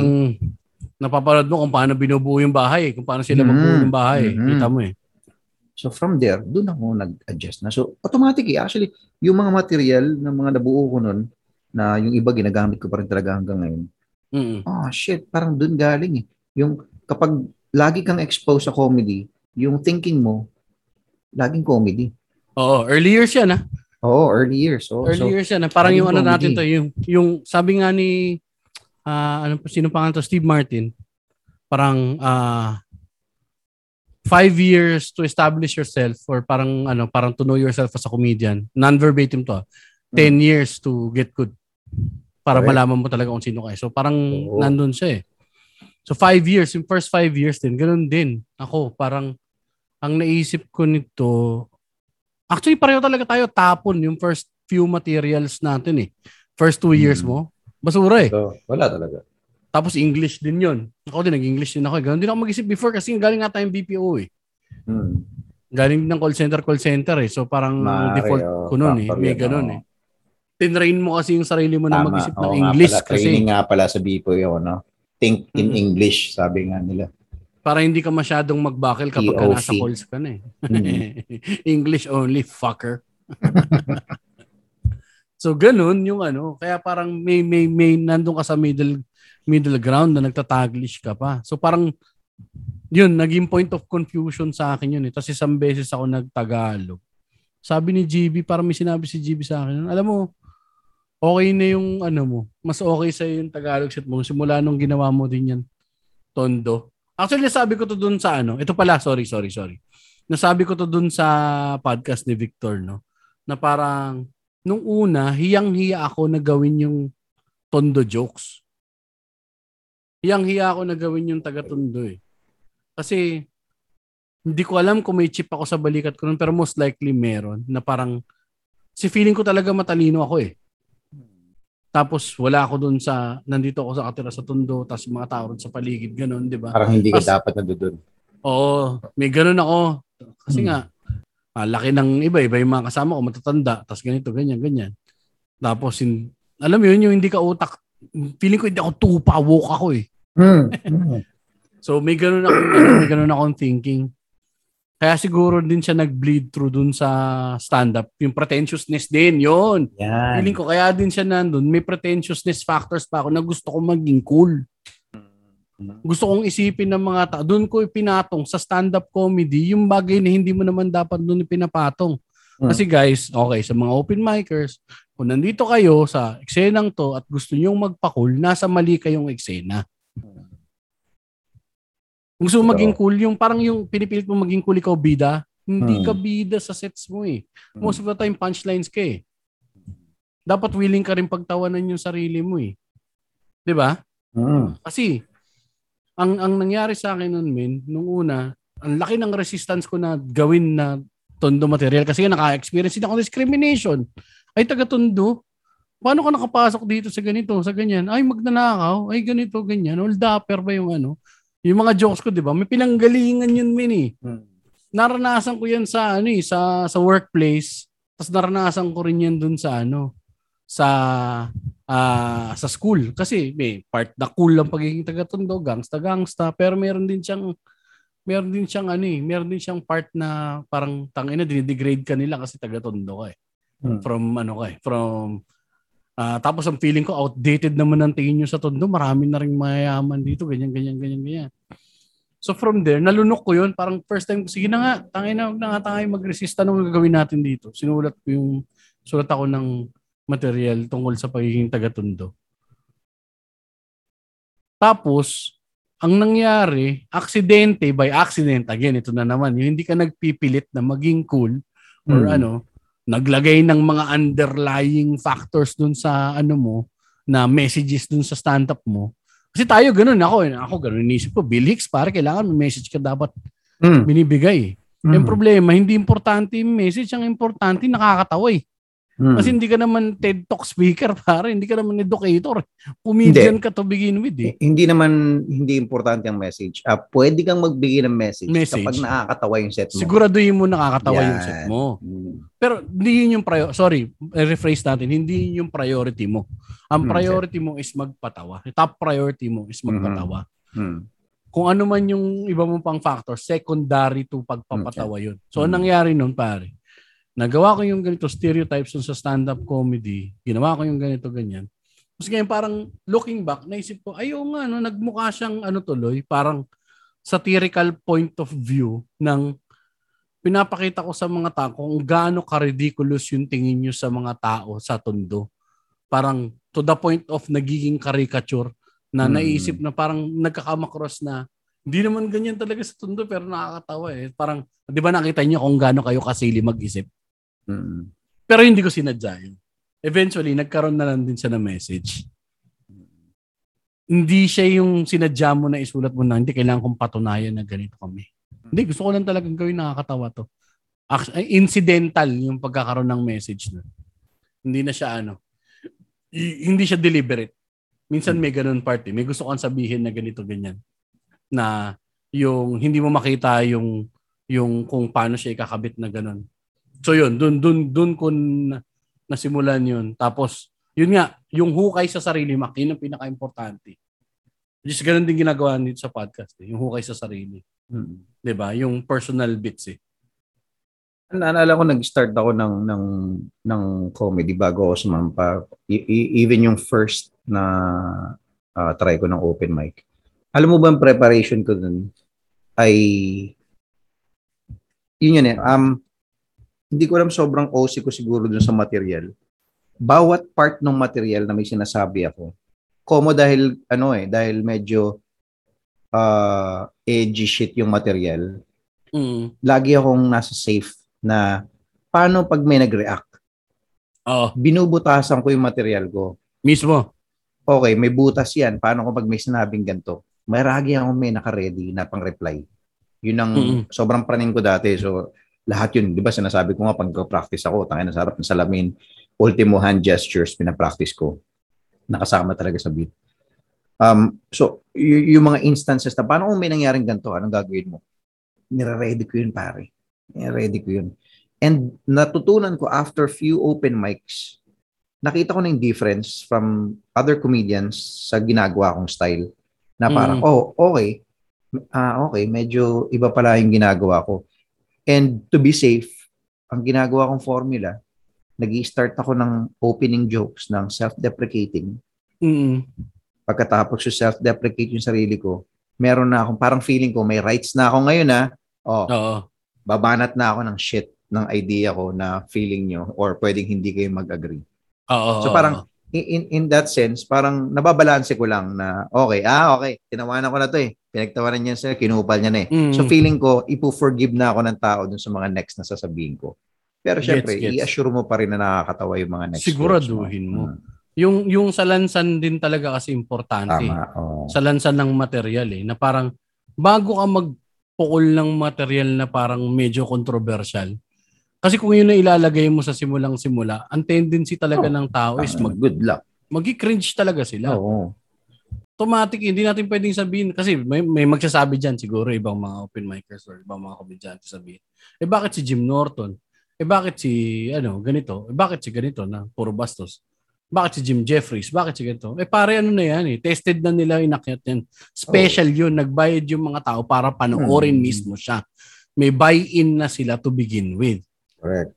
napapanood mo kung paano binubuo yung bahay, kung paano sila mm-hmm. magbuo ng bahay. Mm-hmm. Kita mo eh. So from there, doon ako nag-adjust na. So automatic eh. Actually, yung mga material na mga nabuo ko noon, na yung iba ginagamit ko pa rin talaga hanggang ngayon. Mm-hmm. Oh shit, parang doon galing eh. Yung kapag lagi kang exposed sa comedy, yung thinking mo, laging comedy. Oo, early years yan ah. Oo, early years. Oh, early so, years yan. Ah. Parang yung ano natin to, yung, yung sabi nga ni uh, ano po sino pangalan to? Steve Martin. Parang uh, five years to establish yourself or parang ano parang to know yourself as a comedian. Non-verbatim to. 10 hmm. years to get good. Para okay. malaman mo talaga kung sino ka so parang Oo. nandun siya eh. So five years yung first five years din ganun din. Ako parang ang naisip ko nito actually pareho talaga tayo. Tapon yung first few materials natin eh. First two years hmm. mo Basura eh. So, wala talaga. Tapos English din yon. Ako din, nag-English din ako. Ganun din ako mag-isip before kasi galing nga tayong BPO eh. Hmm. Galing ng call center, call center eh. So parang Mare, default oh, ko noon eh. May ganun oh. eh. Tinrain mo kasi yung sarili mo Tama. na mag-isip ng English. Pala, kasi, training nga pala sa BPO yun, no? Think in mm-hmm. English, sabi nga nila. Para hindi ka masyadong magbakil kapag ka nasa calls ka na eh. Mm-hmm. English only, fucker. So ganun yung ano, kaya parang may may may nandun ka sa middle middle ground na nagtataglish ka pa. So parang yun, naging point of confusion sa akin yun eh. Tapos isang beses ako nagtagalog. Sabi ni GB, parang may sinabi si GB sa akin, alam mo, okay na yung ano mo. Mas okay sa yung Tagalog shit mo simula nung ginawa mo din yan. Tondo. Actually, sabi ko to dun sa ano. Ito pala, sorry, sorry, sorry. Nasabi ko to dun sa podcast ni Victor, no? Na parang nung una, hiyang-hiya ako na gawin yung tondo jokes. Hiyang-hiya ako na gawin yung taga-tondo eh. Kasi hindi ko alam kung may chip ako sa balikat ko nun, pero most likely meron na parang si feeling ko talaga matalino ako eh. Tapos wala ako dun sa, nandito ako sa katira sa tondo, tapos mga tao sa paligid, ganun, di ba? Parang hindi ka dapat nandoon. Oo, may ganun ako. Kasi hmm. nga, ah, laki ng iba, iba yung mga kasama ko, matatanda, tapos ganito, ganyan, ganyan. Tapos, in, alam mo yun, yung hindi ka utak, feeling ko hindi ako tupa, woke ako eh. Mm. so, may ganun ako, may ganun akong thinking. Kaya siguro din siya nag-bleed through dun sa stand-up. Yung pretentiousness din, yon Yan. Feeling ko, kaya din siya nandun. May pretentiousness factors pa ako na gusto ko maging cool. Gusto kong isipin ng mga tao. Doon ko ipinatong sa stand-up comedy yung bagay na hindi mo naman dapat doon ipinapatong. Hmm. Kasi guys, okay, sa mga open micers, kung nandito kayo sa eksenang to at gusto nyong magpa-cool, nasa mali kayong eksena. Gusto mo maging cool, yung parang yung pinipilit mo maging cool ikaw bida, hindi hmm. ka bida sa sets mo eh. Most of the time punchlines ka eh. Dapat willing ka rin pagtawanan yung sarili mo eh. 'Di ba? Hmm. Kasi ang ang nangyari sa akin noon, men, nung una, ang laki ng resistance ko na gawin na tondo material kasi naka-experience din ako discrimination. Ay taga tondo. Paano ka nakapasok dito sa ganito, sa ganyan? Ay magnanakaw, ay ganito, ganyan. Old dapper ba yung ano? Yung mga jokes ko, 'di ba? May pinanggalingan yun, men eh. Hmm. Naranasan ko yan sa ano eh, sa sa workplace. Tapos naranasan ko rin yan dun sa ano, sa uh, sa school kasi may part na cool lang pagiging taga-tondo, gangsta gangsta, pero meron din siyang meron din siyang ano eh, meron din siyang part na parang tangina dinidegrade ka nila kasi taga-tondo ka eh. Hmm. From ano ka eh, from uh, tapos ang feeling ko outdated naman ang tingin niyo sa tondo, marami na ring mayayaman dito, ganyan ganyan ganyan ganyan. So from there, nalunok ko yun. Parang first time sige na nga, tangin na, na nga tayo mag-resist. Anong gagawin natin dito? Sinulat ko yung, sulat ako ng material tungkol sa pagiging taga-tondo. Tapos, ang nangyari, aksidente by accident, again, ito na naman, yung hindi ka nagpipilit na maging cool or hmm. ano, naglagay ng mga underlying factors dun sa ano mo, na messages dun sa stand-up mo. Kasi tayo ganun, ako, ako ganun, inisip ko, Bill Hicks, pare, kailangan may message ka dapat mm. binibigay. Mm. Yung problema, hindi importante yung message, ang importante, nakakatawa eh. Hmm. Kasi hindi ka naman TED Talk speaker, pare. Hindi ka naman educator. Comedian hindi. ka to begin with. Eh. Hindi naman, hindi importante ang message. Uh, pwede kang magbigay ng message, message kapag nakakatawa yung set mo. Siguraduhin mo nakakatawa Yan. yung set mo. Hmm. Pero hindi yun yung priority. Sorry, rephrase natin. Hindi yun yung priority mo. Ang hmm, priority mo is magpatawa. Top priority mo is magpatawa. Hmm. Hmm. Kung ano man yung iba mong pang factor, secondary to pagpapatawa yun. So, hmm. anong nangyari nun, pare? Nagawa ko yung ganito stereotypes sa stand-up comedy, ginawa ko yung ganito, ganyan. Tapos ngayon parang looking back, naisip ko, ayaw nga, no, nagmukha siyang ano tuloy, parang satirical point of view ng pinapakita ko sa mga tao kung gaano ka-ridiculous yung tingin nyo sa mga tao sa tondo. Parang to the point of nagiging caricature na hmm. naisip na parang nagkakamakross na hindi naman ganyan talaga sa tondo pero nakakatawa eh. Parang, di ba nakita niyo kung gaano kayo kasili mag-isip? Mm-hmm. Pero hindi ko sinadya yun. Eventually, nagkaroon na lang din siya ng message. Hindi siya yung sinadya mo na isulat mo na hindi kailangan kong patunayan na ganito kami. Hindi, gusto ko lang talagang gawin nakakatawa to. Incidental yung pagkakaroon ng message na. Hindi na siya ano. hindi siya deliberate. Minsan may ganun party. May gusto kang sabihin na ganito, ganyan. Na yung hindi mo makita yung yung kung paano siya ikakabit na ganun. So yun, dun, dun, dun ko nasimulan yun. Tapos, yun nga, yung hukay sa sarili, Mac, yun ang pinaka-importante. Just ganun din ginagawa nito sa podcast, eh, yung hukay sa sarili. Hmm. 'Di ba? Yung personal bits eh. Naalala ko nag-start ako ng ng ng comedy bago ako sumampa. E- even yung first na uh, try ko ng open mic. Alam mo ba ang preparation ko dun ay yun yun eh. Um, hindi ko alam sobrang OC ko siguro dun sa material. Bawat part ng material na may sinasabi ako, komo dahil ano eh, dahil medyo uh, edgy shit yung material. Mm. Lagi akong nasa safe na paano pag may nag-react. Oh. Binubutasan ko yung material ko. Mismo. Okay, may butas yan. Paano kung pag may sinabing ganito? May ragi ako may naka-ready na pang-reply. Yun ang mm-hmm. sobrang praning ko dati. So, lahat yun, di ba sinasabi ko nga pag practice ako, tangin na sa harap ng salamin, ultimo hand gestures, pinapractice ko. Nakasama talaga sa beat. Um, so, y- yung mga instances na, paano kung may nangyaring ganito, anong gagawin mo? Nire-ready ko yun, pare. Nire-ready ko yun. And natutunan ko after few open mics, nakita ko na yung difference from other comedians sa ginagawa kong style. Na parang, mm. oh, okay. Ah, uh, okay, medyo iba pala yung ginagawa ko And to be safe, ang ginagawa kong formula, nag start ako ng opening jokes ng self-deprecating. Mm. Pagkatapos yung self-deprecate yung sarili ko, meron na akong, parang feeling ko, may rights na ako ngayon ha. Oh, Oo. babanat na ako ng shit ng idea ko na feeling nyo or pwedeng hindi kayo mag-agree. Oo. So parang in, in that sense, parang nababalanse ko lang na okay, ah okay, tinawanan ko na to eh. Pinagtawanan niya siya, kinupal niya na eh. Mm. So feeling ko, ipo-forgive na ako ng tao dun sa mga next na sasabihin ko. Pero syempre, gets, gets. i-assure mo pa rin na nakakatawa yung mga next Siguraduhin mo. Hmm. Yung yung sa lansan din talaga kasi importante. Tama. Oh. Sa lansan ng material eh na parang bago ka magpukol ng material na parang medyo controversial. Kasi kung yun na ilalagay mo sa simulang simula, ang tendency talaga oh, ng tao is mag good luck. Magi-cringe talaga sila. Oo. Automatic, hindi natin pwedeng sabihin kasi may, may magsasabi diyan siguro ibang mga open micers or ibang mga komedyante sabihin. Eh bakit si Jim Norton? Eh bakit si ano, ganito? Eh bakit si ganito na puro bastos? Bakit si Jim Jeffries? Bakit si ganito? Eh pare ano na yan eh. Tested na nila inakyat yan. Special oh. yun. Nagbayad yung mga tao para panoorin hmm. mismo siya. May buy-in na sila to begin with. Correct.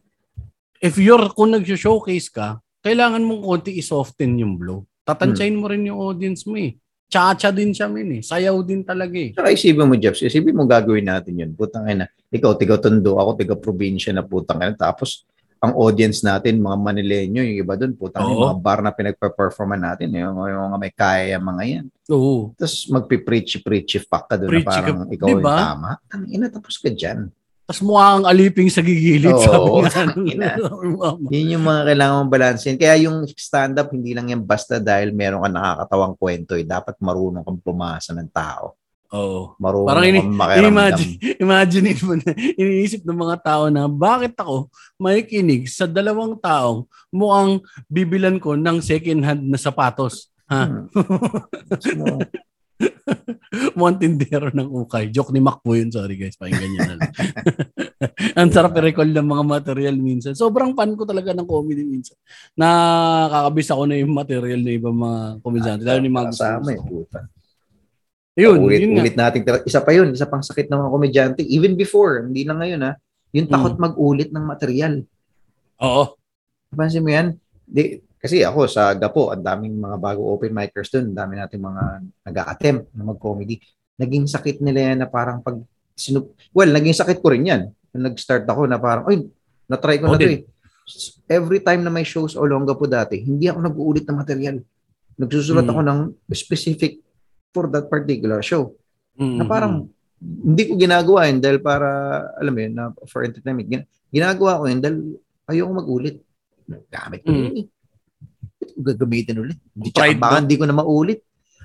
If you're, kung nag-showcase ka, kailangan mong konti i-soften yung blow. Tatansyahin hmm. mo rin yung audience mo eh. Cha-cha din siya min eh. Sayaw din talaga eh. Saka isipin mo, Jeff, isipin mo gagawin natin yun. Putang ina. Ikaw, tiga tondo, ako tiga probinsya na putang ina. Tapos, ang audience natin, mga Manileño, yung iba doon, putang yung mga bar na pinagpe-performan natin, yung, yung mga may kaya mga yan. Oo. Tapos magpipreachy-preachy fuck ka doon na parang ka, ikaw diba? yung tama. Ang ina, tapos ka dyan. Tapos mukha kang aliping sa gigilid. Oo, sabi nga. Yun yung mga kailangan mong balansin. Kaya yung stand-up, hindi lang yan basta dahil meron ka nakakatawang kwento. Eh. Dapat marunong kang pumasa ng tao. Oo. Marunong Parang ini- imagine, imagine mo na, iniisip ng mga tao na bakit ako makikinig sa dalawang taong mukhang bibilan ko ng second hand na sapatos. Ha? Hmm. Montindero ng ukay. Joke ni Mac po yun. Sorry guys. Pakinggan nyo na lang. Ang sarap i-recall ng mga material minsan. Sobrang fan ko talaga ng comedy minsan. Nakakabis ako na yung material ng ibang mga komedyante. Lalo ni mga Kasama eh. Puta. Yun, ulit, yun ulit natin. Isa pa yun, isa pang sakit ng mga komedyante. Even before, hindi na ngayon ha. Yung hmm. takot mm. mag-ulit ng material. Oo. Pansin mo yan? Di, kasi ako sa Gapo, ang daming mga bago open micers. Ang dami nating mga nag-a-attempt na mag-comedy. Naging sakit nila yan na parang pag sinup... Well, naging sakit ko rin yan. Nung nag-start ako na parang, ay, na-try ko oh, na to eh. Every time na may shows o longga po dati, hindi ako nag-uulit ng material. Nagsusulat mm. ako ng specific for that particular show. Mm-hmm. Na parang hindi ko ginagawa yun dahil para, alam mo yun, na for entertainment. Ginagawa ko yun dahil ayoko mag-ulit. Gamit ko mm. yun eh. Gagamitin ulit. Hindi, tsaka, baka hindi ko na maulit.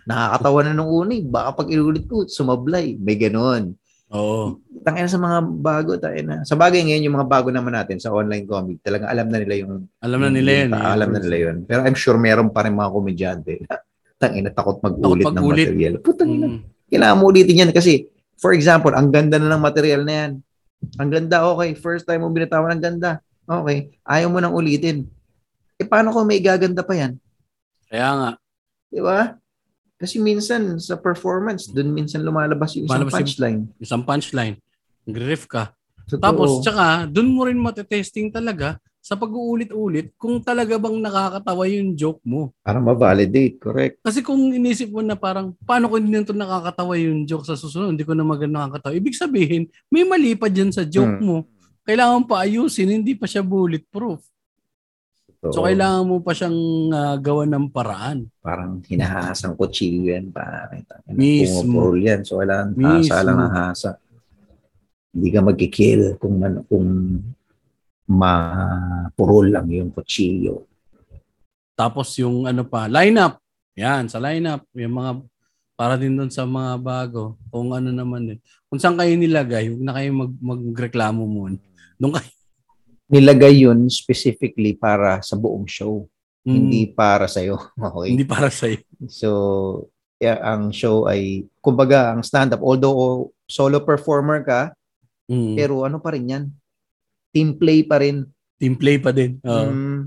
Nakakatawa na nung una. Baka pag inulit ko, sumablay. May ganon. Oo. Tangina sa mga bago tayo na. Sa bagay ngayon, yung mga bago naman natin sa online comic, talagang alam na nila yung... Alam na nila yun. Eh. Alam na nila yun. Pero I'm sure meron pa rin mga komedyante tangina takot mag-ulit takot mag-ulit. ng material. Putang ina. Mm. Kailangan mo ulitin yan kasi for example, ang ganda na ng material na yan. Ang ganda, okay. First time mo binitawan ang ganda. Okay. Ayaw mo nang ulitin. Eh paano kung may gaganda pa yan? Kaya nga. Di ba? Kasi minsan sa performance, dun minsan lumalabas yung isang punchline. Yung isang punchline. Griff ka. Totoo. Tapos, tsaka, dun mo rin matetesting talaga sa pag-uulit-ulit kung talaga bang nakakatawa yung joke mo. Para ma-validate, correct. Kasi kung inisip mo na parang, paano ko hindi nito nakakatawa yung joke sa susunod, hindi ko na maganda nakakatawa. Ibig sabihin, may mali pa dyan sa joke hmm. mo. Kailangan pa ayusin, hindi pa siya bulletproof. So, so kailangan mo pa siyang uh, gawa ng paraan. Parang hinahasang kutsilyo yan. Parang, Mismo. yan. So kailangan hasa lang hasa. Hindi ka magkikill kung, man, kung mapurol lang yung kutsilyo. Tapos yung ano pa, lineup. Yan, sa lineup, yung mga para din doon sa mga bago, kung ano naman din. Kung saan kayo nilagay, huwag na kayo mag, magreklamo muna. Doon kayo. Nilagay yun specifically para sa buong show. Mm. Hindi para sa iyo. Okay? Hindi para sa iyo. So, yeah, ang show ay, kumbaga, ang stand-up, although solo performer ka, mm. pero ano pa rin yan? team play pa rin. Team play pa din. Uh, mm,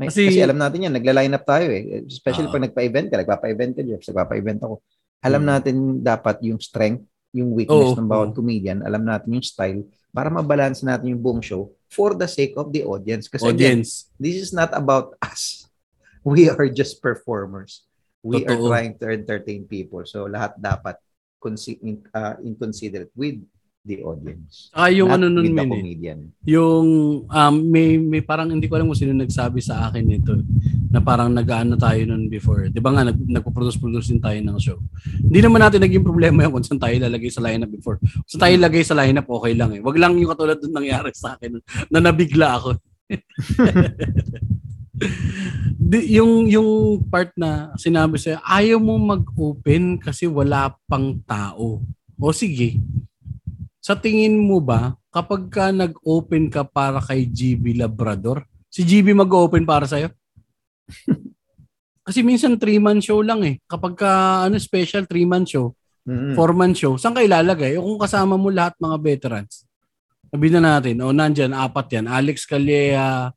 may, kasi, kasi alam natin yan, nagla-line up tayo eh. Especially uh, pag nagpa-event ka, nagpapa-event ka, Jeff, nagpapa-event ako. Alam mm. natin dapat yung strength, yung weakness oh, ng bawat oh. comedian, alam natin yung style para mabalance natin yung buong show for the sake of the audience. Kasi audience. Again, this is not about us. We are just performers. We Totoo. are trying to entertain people. So lahat dapat consi- in, uh, inconsiderate with the audience. Ah, yung ano nun, min, comedian. Yung um, may may parang hindi ko alam kung sino nagsabi sa akin nito na parang nag-aano tayo nun before. 'Di ba nga nag nagpo-produce-produce din tayo ng show. Hindi naman natin naging problema yung kung saan tayo lalagay sa lineup before. Kung tayo lagay sa lineup okay lang eh. Wag lang yung katulad ng nangyari sa akin na nabigla ako. Di, yung yung part na sinabi sa'yo, ayaw mo mag-open kasi wala pang tao. O sige, sa tingin mo ba, kapag ka nag-open ka para kay GB Labrador, si GB mag-open para sa'yo? Kasi minsan 3-man show lang eh. Kapag ka ano, special 3-man show, mm-hmm. 4-man show, saan ka ilalagay? O kung kasama mo lahat mga veterans? Sabihin na natin, o nandyan, apat yan. Alex Calleja,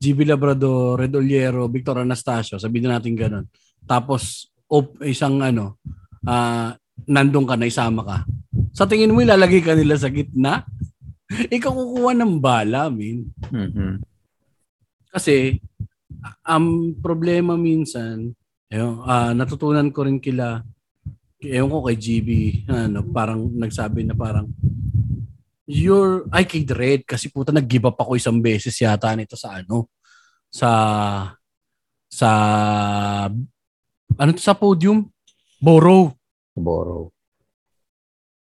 GB Labrador, Red Oliero, Victor Anastasio, sabihin na natin ganun. Tapos, op, isang ano, uh, nandun ka na, isama ka. Sa tingin mo, ilalagay ka nila sa gitna? Ikaw kukuha ng bala, min. Mm-hmm. Kasi, ang um, problema minsan, yun, uh, natutunan ko rin kila, ewan ko kay GB, ano, parang nagsabi na parang, you're, ay kay Dread, kasi puta nag-give up ako isang beses yata nito sa ano, sa, sa, ano to sa podium? Borough. Borough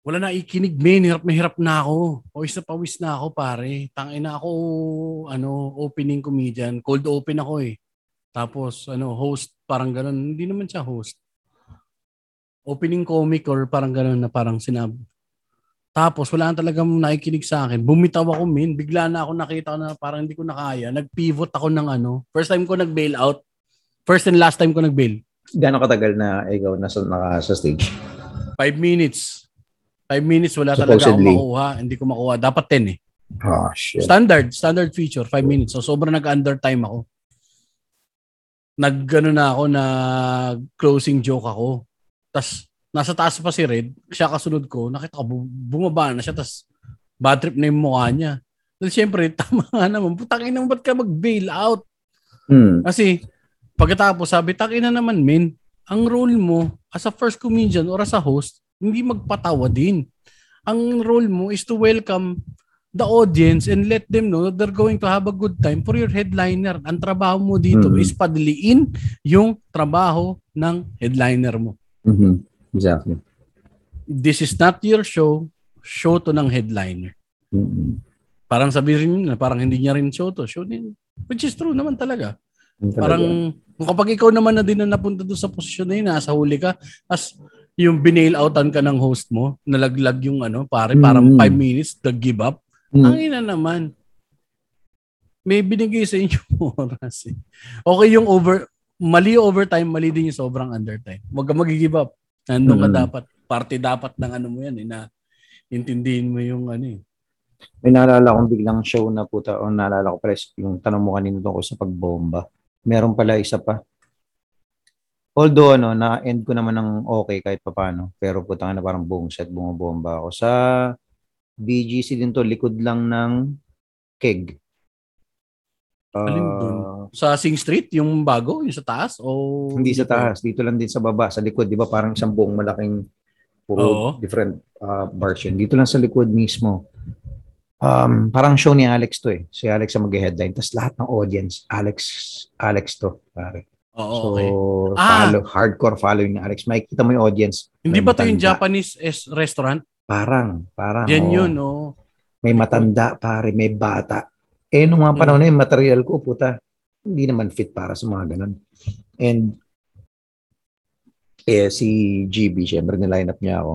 wala na ikinig, men. Hirap na hirap na ako. Pawis na pawis na ako, pare. Tangin na ako, ano, opening comedian. Cold open ako eh. Tapos, ano, host, parang ganun. Hindi naman siya host. Opening comic or parang ganun na parang sinab. Tapos, wala na talagang nakikinig sa akin. Bumitaw ako, min. Bigla na ako nakita na parang hindi ko nakaya. Nag-pivot ako ng ano. First time ko nag-bail out. First and last time ko nag-bail. Gano'ng katagal na ikaw nasa, naka, sa stage? Five minutes. 5 minutes wala talaga ako makuha. Hindi ko makuha. Dapat 10 eh. Oh, shit. Standard, standard feature, 5 minutes. So sobrang nag-under time ako. Nag na ako na closing joke ako. Tapos nasa taas pa si Red, siya kasunod ko, nakita ko bumaba na siya tapos bad trip na yung mukha niya. Dahil siyempre, tama nga naman. Putangin naman, ba't ka mag-bail out? Hmm. Kasi, pagkatapos sabi, takin na naman, men. Ang role mo as a first comedian or as a host, hindi magpatawa din. Ang role mo is to welcome the audience and let them know that they're going to have a good time for your headliner. Ang trabaho mo dito mm-hmm. is padliin yung trabaho ng headliner mo. Mm-hmm. Exactly. This is not your show, show to ng headliner. Mm-hmm. Parang sabihin na parang hindi niya rin show to, show din. Which is true naman talaga. talaga. Parang kapag ikaw naman na din na napunta doon sa posisyon na yun, nasa huli ka, as yung binail outan ka ng host mo, nalaglag yung ano, pare, parang 5 mm. minutes, nag-give up. Mm. Ang ina naman. May binigay sa inyo oras eh. Okay yung over, mali overtime, mali din yung sobrang undertime. Huwag ka mag-give up. Nandun ka mm. dapat. Party dapat ng ano mo yan eh, na intindihin mo yung ano eh. May naalala akong biglang show na puta, o naalala ko pala yung tanong mo kanina tungkol sa pagbomba. Meron pala isa pa Although ano, na-end ko naman ng okay kahit papaano. Pero putang na parang boom set, bumabomba ako. Sa BGC din to, likod lang ng keg. Uh, Sa Sing Street, yung bago, yung sa taas? O hindi sa taas, dito lang din sa baba, sa likod. Di ba parang isang buong malaking puro Oo. different uh, bars yun. Dito lang sa likod mismo. Um, parang show ni Alex to eh. Si Alex ang mag-headline. Tapos lahat ng audience, Alex, Alex to. Pare. Oo, so, okay. follow, ah, hardcore following ni Alex. Makikita mo yung audience. Hindi ba to yung Japanese es- restaurant? Parang, parang. Yan oh. yun, oh. May matanda, pare, may bata. Eh, nung mga panahon na yung material ko, puta, hindi naman fit para sa mga ganun. And, eh, si GB, syempre, niline up niya ako.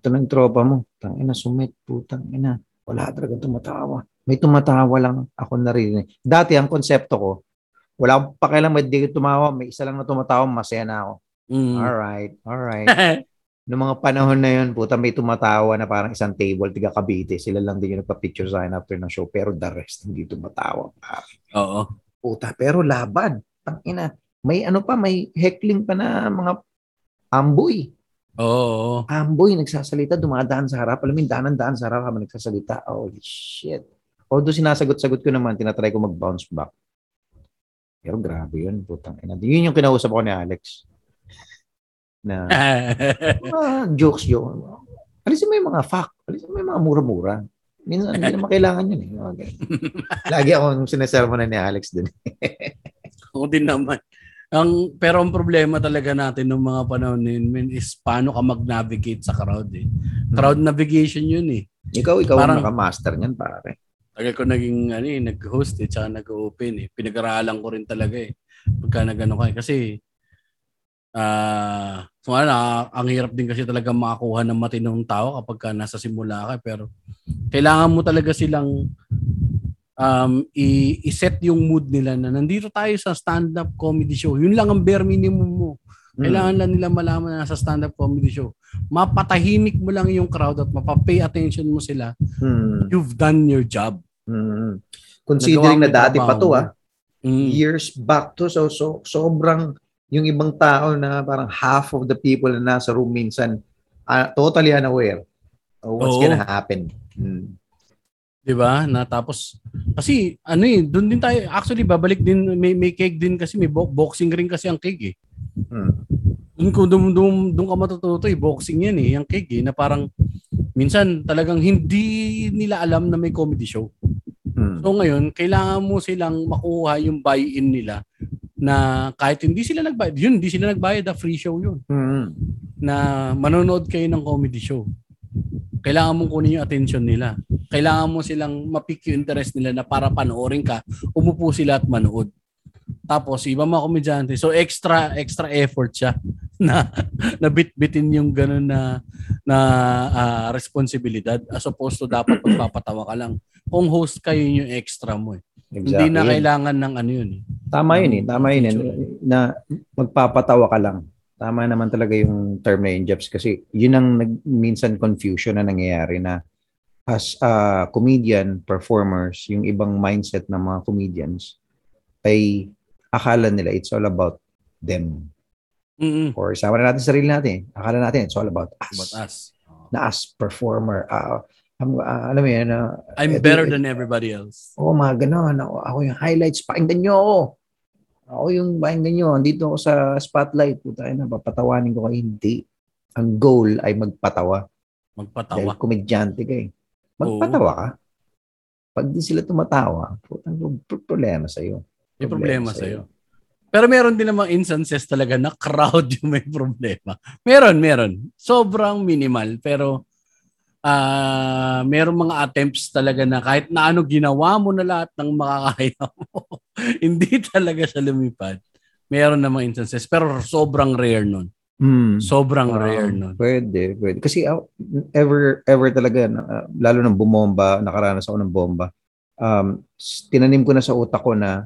Ito na yung tropa mo. Tangina, sumit, putang ina. Wala talaga tumatawa. May tumatawa lang ako narinig. Dati, ang konsepto ko, wala akong pakialam, may di tumawa, may isa lang na tumatawa, masaya na ako. Mm. Alright, alright. Noong mga panahon na yun, puta, may tumatawa na parang isang table, tiga Cavite. Sila lang din yung nagpa-picture sa akin after ng show. Pero the rest, hindi tumatawa. Oo. Puta, pero laban. Tangina. May ano pa, may heckling pa na mga amboy. Oo. Amboy, nagsasalita, dumadaan sa harap. Alam mo, daanan-daan sa harap habang nagsasalita. Holy shit. Although sinasagot-sagot ko naman, tinatry ko mag-bounce back. Pero grabe yun, putang ina. Yun yung kinausap ko ni Alex. Na, uh, jokes yun. Alisin mo yung mga fact. Alisin mo yung mga mura-mura. Minsan, hindi naman kailangan yun eh. Okay. Lagi ako sinasermo na ni Alex din. Ako din naman. Ang pero ang problema talaga natin nung mga panahon na yun is paano ka mag-navigate sa crowd eh. Crowd hmm. navigation yun eh. Ikaw, ikaw Parang, ang naka-master niyan pare. Tagal ko naging ano, eh, nag-host eh, tsaka nag-open eh. Pinag-aralan ko rin talaga eh. Pagka nag-ano ka eh. Kasi, ah, uh, so, ano, ang hirap din kasi talaga makakuha ng matinong tao kapag ka nasa simula ka. Pero, kailangan mo talaga silang um, i- i-set yung mood nila na nandito tayo sa stand-up comedy show. Yun lang ang bare minimum mo. Hmm. Kailangan lang nila malaman na sa stand-up comedy show. Mapatahimik mo lang yung crowd at mapapay attention mo sila. Hmm. You've done your job. Considering na dati pa to ah. Mm. Years back to. So, so sobrang yung ibang tao na parang half of the people na nasa room minsan uh, totally unaware of what's Oo. gonna happen. Hmm. 'Di ba? Na tapos kasi ano eh, doon din tayo actually babalik din may may cake din kasi may boxing ring kasi ang cake eh. Hmm. Doon ko doon, doon, doon ka matututo eh, boxing yan eh, yung cake eh, na parang minsan talagang hindi nila alam na may comedy show. Hmm. So ngayon, kailangan mo silang makuha yung buy-in nila na kahit hindi sila nagbayad, yun, hindi sila nagbayad, a free show yun. Hmm. Na manonood kayo ng comedy show. Kailangan mong kunin yung attention nila. Kailangan mo silang mapik yung interest nila na para panoorin ka, umupo sila at manood. Tapos iba mga komedyante, so extra extra effort siya na na bit-bitin yung ganun na na uh, responsibilidad as opposed to dapat magpapatawa ka lang. Kung host kayo yung extra mo eh. Exactly. Hindi na kailangan ng ano yun eh. Tama yun eh. Tama yun eh. Na magpapatawa ka lang. Tama naman talaga yung term na yun, Jeps. Kasi yun ang nag, minsan confusion na nangyayari na as a comedian, performers, yung ibang mindset ng mga comedians ay akala nila it's all about them. Mm-hmm. Or sama na natin sarili natin. Akala natin it's all about us. About us. Na as performer. Uh, um, uh, alam mo yan. Uh, I'm uh, better than everybody else. Oo, oh, mga ganon. Ako, ako yung highlights. Pakinggan nyo ako. Ako yung pakinggan nyo. Dito ako sa spotlight. Puta na, papatawanin ko kayo. Hindi. Ang goal ay magpatawa. Magpatawa. Dahil komedyante ka eh. Magpatawa ka. Pag di sila tumatawa, putang problema sa'yo. May problema, sa iyo. Pero meron din namang instances talaga na crowd yung may problema. Meron, meron. Sobrang minimal. Pero uh, meron mga attempts talaga na kahit na ano ginawa mo na lahat ng makakaya mo, hindi talaga siya lumipad. Meron namang instances. Pero sobrang rare nun. Mm. Sobrang uh, rare nun. Pwede, pwede. Kasi uh, ever, ever talaga, uh, lalo nang bumomba, nakaranas ako ng bomba, um, tinanim ko na sa utak ko na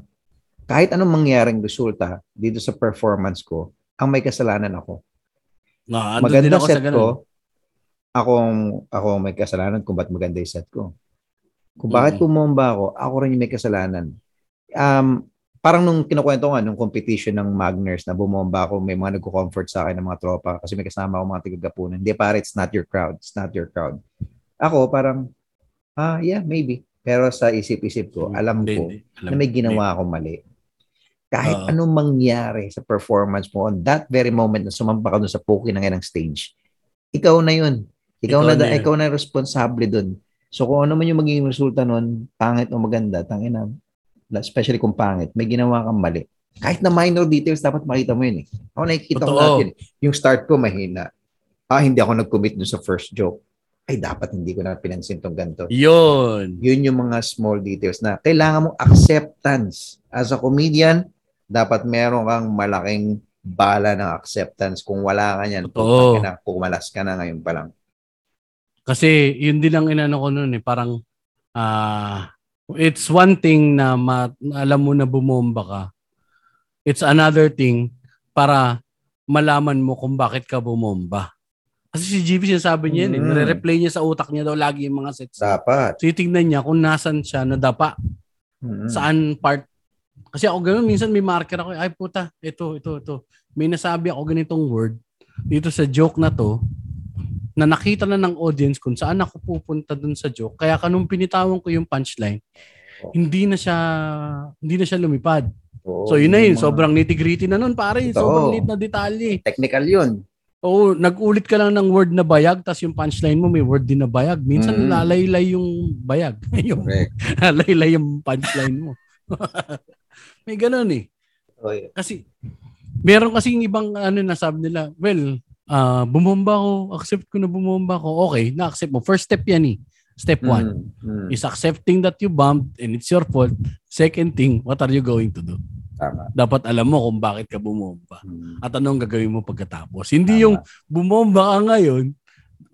kahit anong mangyaring resulta dito sa performance ko, ang may kasalanan ako. No, maganda ako set sa ko, akong, ako may kasalanan kung ba't maganda yung set ko. Kung bakit mm-hmm. pumomba ako, ako rin yung may kasalanan. Um, parang nung kinukwento nga, nung competition ng Magners na bumomba ako, may mga nagko-comfort sa akin ng mga tropa kasi may kasama ako mga tigagapunan. Hindi pare, it's not your crowd. It's not your crowd. Ako parang, ah, yeah, maybe. Pero sa isip-isip ko, alam ko na may ginawa akong mali. Kahit uh, anong mangyari sa performance mo on that very moment na sumampa ka dun sa poki ng ilang stage, ikaw na yun. Ikaw, ikaw na, na ikaw na responsable dun. So kung ano man yung magiging resulta nun, pangit o maganda, tangina, especially kung pangit, may ginawa kang mali. Kahit na minor details, dapat makita mo yun eh. Ako nakikita ko natin. Yung start ko mahina. Ah, hindi ako nag-commit dun sa first joke. Ay, dapat hindi ko na pinansin tong ganito. Yun. Yun yung mga small details na kailangan mo acceptance. As a comedian, dapat meron kang malaking bala ng acceptance. Kung wala ka niyan, Totoo. na, kumalas ka na ngayon pa lang. Kasi yun din lang inano ko noon eh, parang uh, it's one thing na ma- alam mo na bumomba ka. It's another thing para malaman mo kung bakit ka bumomba. Kasi si GB sinasabi niya mm. eh, nire-replay niya sa utak niya daw lagi yung mga sets. Dapat. So titingnan niya kung nasan siya nadapa. Mm-hmm. Saan part kasi ako ganoon, minsan may marker ako, ay puta, ito, ito, ito. May nasabi ako ganitong word dito sa joke na to na nakita na ng audience kung saan ako pupunta dun sa joke. Kaya kanung pinitawan ko yung punchline, hindi na siya hindi na siya lumipad. Oo, so yun na yun, sobrang nitty-gritty na nun pare, ito. sobrang lit na detalye. Technical yun. Oo, nag-ulit ka lang ng word na bayag tapos yung punchline mo may word din na bayag. Minsan mm. lalaylay yung bayag. yung lalaylay yung punchline mo. May ganun eh. Oh, yeah. Kasi, meron kasi ibang ano na sabi nila, well, uh, bumomba ako, accept ko na bumomba ako. Okay, na-accept mo. First step yan eh. Step one mm, mm. is accepting that you bumped and it's your fault. Second thing, what are you going to do? Tama. Dapat alam mo kung bakit ka bumomba. Hmm. At anong gagawin mo pagkatapos. Hindi Tama. yung bumomba ka ngayon,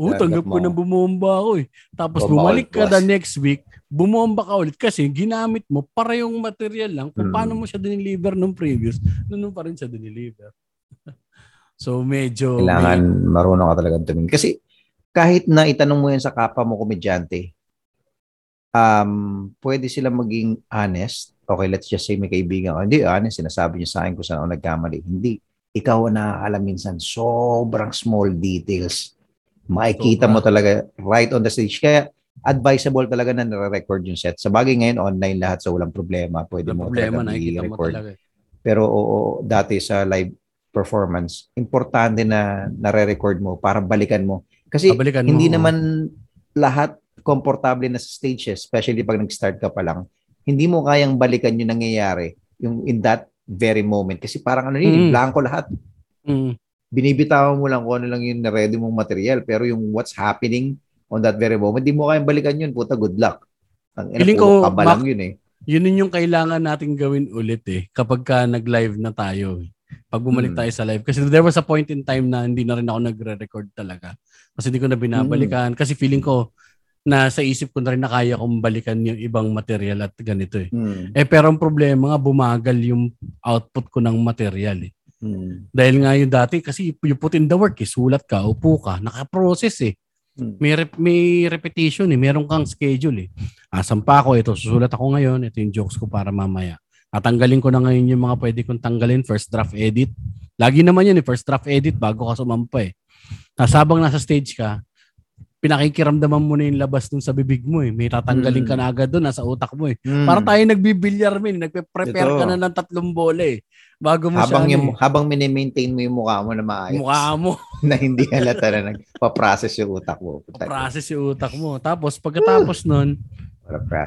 oh, tanggap ko na bumomba ako eh. Tapos bumalik ka the next week, bumomba ka ulit kasi ginamit mo para yung material lang kung hmm. paano mo siya dineliver nung previous, noon pa rin siya dineliver. so medyo... Kailangan may... marunong ka talaga tumingin. Kasi kahit na itanong mo yan sa kapwa mo komedyante, um, pwede sila maging honest okay, let's just say may kaibigan ko, hindi, ano, sinasabi niya sa akin kung saan ako nagkamali. Hindi. Ikaw ang nakakaalam minsan, sobrang small details. Makikita mo talaga right on the stage. Kaya advisable talaga na nare-record yung set. Sa bagay ngayon, online lahat, so walang problema. Pwede mo problema, talaga i-record. Mo Pero oo, dati sa live performance, importante na nare-record mo para balikan mo. Kasi balikan hindi mo. naman lahat komportable na sa stage, especially pag nag-start ka pa lang hindi mo kayang balikan yung nangyayari yung in that very moment kasi parang ano yun, mm. blanco lahat. Mm. Binibitawan mo lang kung ano lang yung ready mong material pero yung what's happening on that very moment, hindi mo kayang balikan yun. Puta, good luck. Ang Feeling ko, kabalang yun eh. Yun yung kailangan nating gawin ulit eh kapag ka nag-live na tayo. Eh. Pag bumalik hmm. tayo sa live. Kasi there was a point in time na hindi na rin ako nagre-record talaga. Kasi hindi ko na binabalikan. Hmm. Kasi feeling ko, na sa isip ko na rin na kaya kong balikan yung ibang material at ganito eh. Mm. Eh pero ang problema nga bumagal yung output ko ng material eh. Mm. Dahil nga yung dati kasi you put in the work eh, sulat ka, upo ka, naka-process eh. Mm. May rep- may repetition eh, meron kang schedule eh. Asan pa ako ito, susulat ako ngayon, ito yung jokes ko para mamaya. Tatanggalin ko na ngayon yung mga pwede kong tanggalin, first draft edit. Lagi naman yun eh, first draft edit bago ka sumampa eh. Tapos nasa stage ka, pinakikiramdaman mo na yung labas dun sa bibig mo eh. May tatanggalin mm. ka na agad dun, nasa utak mo eh. Mm. Para tayo nagbibilyar min, nagpe-prepare ka na ng tatlong bola eh. Bago mo habang siya, yung, eh. habang mini-maintain mo yung mukha mo na maayos. Mukha mo. na hindi halata na nagpa-process yung utak mo. Pa-process yung utak mo. Tapos pagkatapos nun,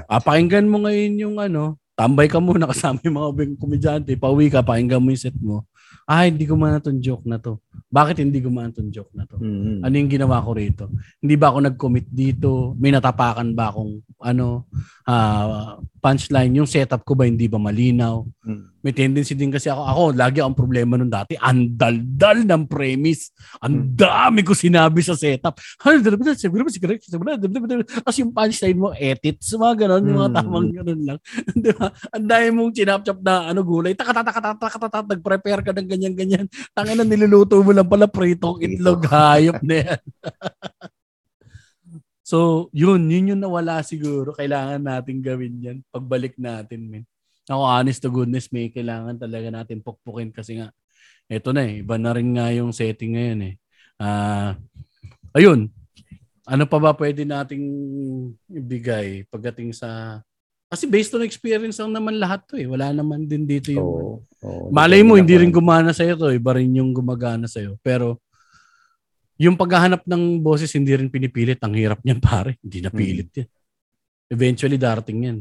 papakinggan mo ngayon yung ano, tambay ka muna kasama yung mga komedyante, pauwi ka, pakinggan mo yung set mo ah, hindi gumana tong joke na to. Bakit hindi gumana tong joke na to? Mm-hmm. Ano yung ginawa ko rito? Hindi ba ako nag-commit dito? May natapakan ba akong ano, uh, punchline? Yung setup ko ba hindi ba malinaw? Mm-hmm. May tendency din kasi ako, ako lagi ang problema nung dati, ang daldal ng premise. Ang dami ko sinabi sa setup. Tapos yung punchline mo, edits, mga ganon, yung mga tamang ganon lang. Di ba? Ang dami mong chinap-chop na ano gulay, takatatakatatakatatak, nag-prepare ka ng ganyan-ganyan. Tangin na niluluto mo lang pala pritong itlog, hayop na yan. so, yun, yun yung nawala siguro. Kailangan natin gawin yan. Pagbalik natin, men. Ako, honest to goodness, may kailangan talaga natin pukpukin kasi nga, eto na eh, iba na rin nga yung setting ngayon eh. Ah, uh, ayun, ano pa ba pwede nating ibigay pagdating sa kasi based on experience lang naman lahat to eh. Wala naman din dito yung oh, oh, Malay mo hindi rin gumana sa iyo to, iba rin yung gumagana sa iyo. Pero yung paghahanap ng boses hindi rin pinipilit. Ang hirap niyan pare. Hindi na pilit hmm. yan. Eventually darating yan.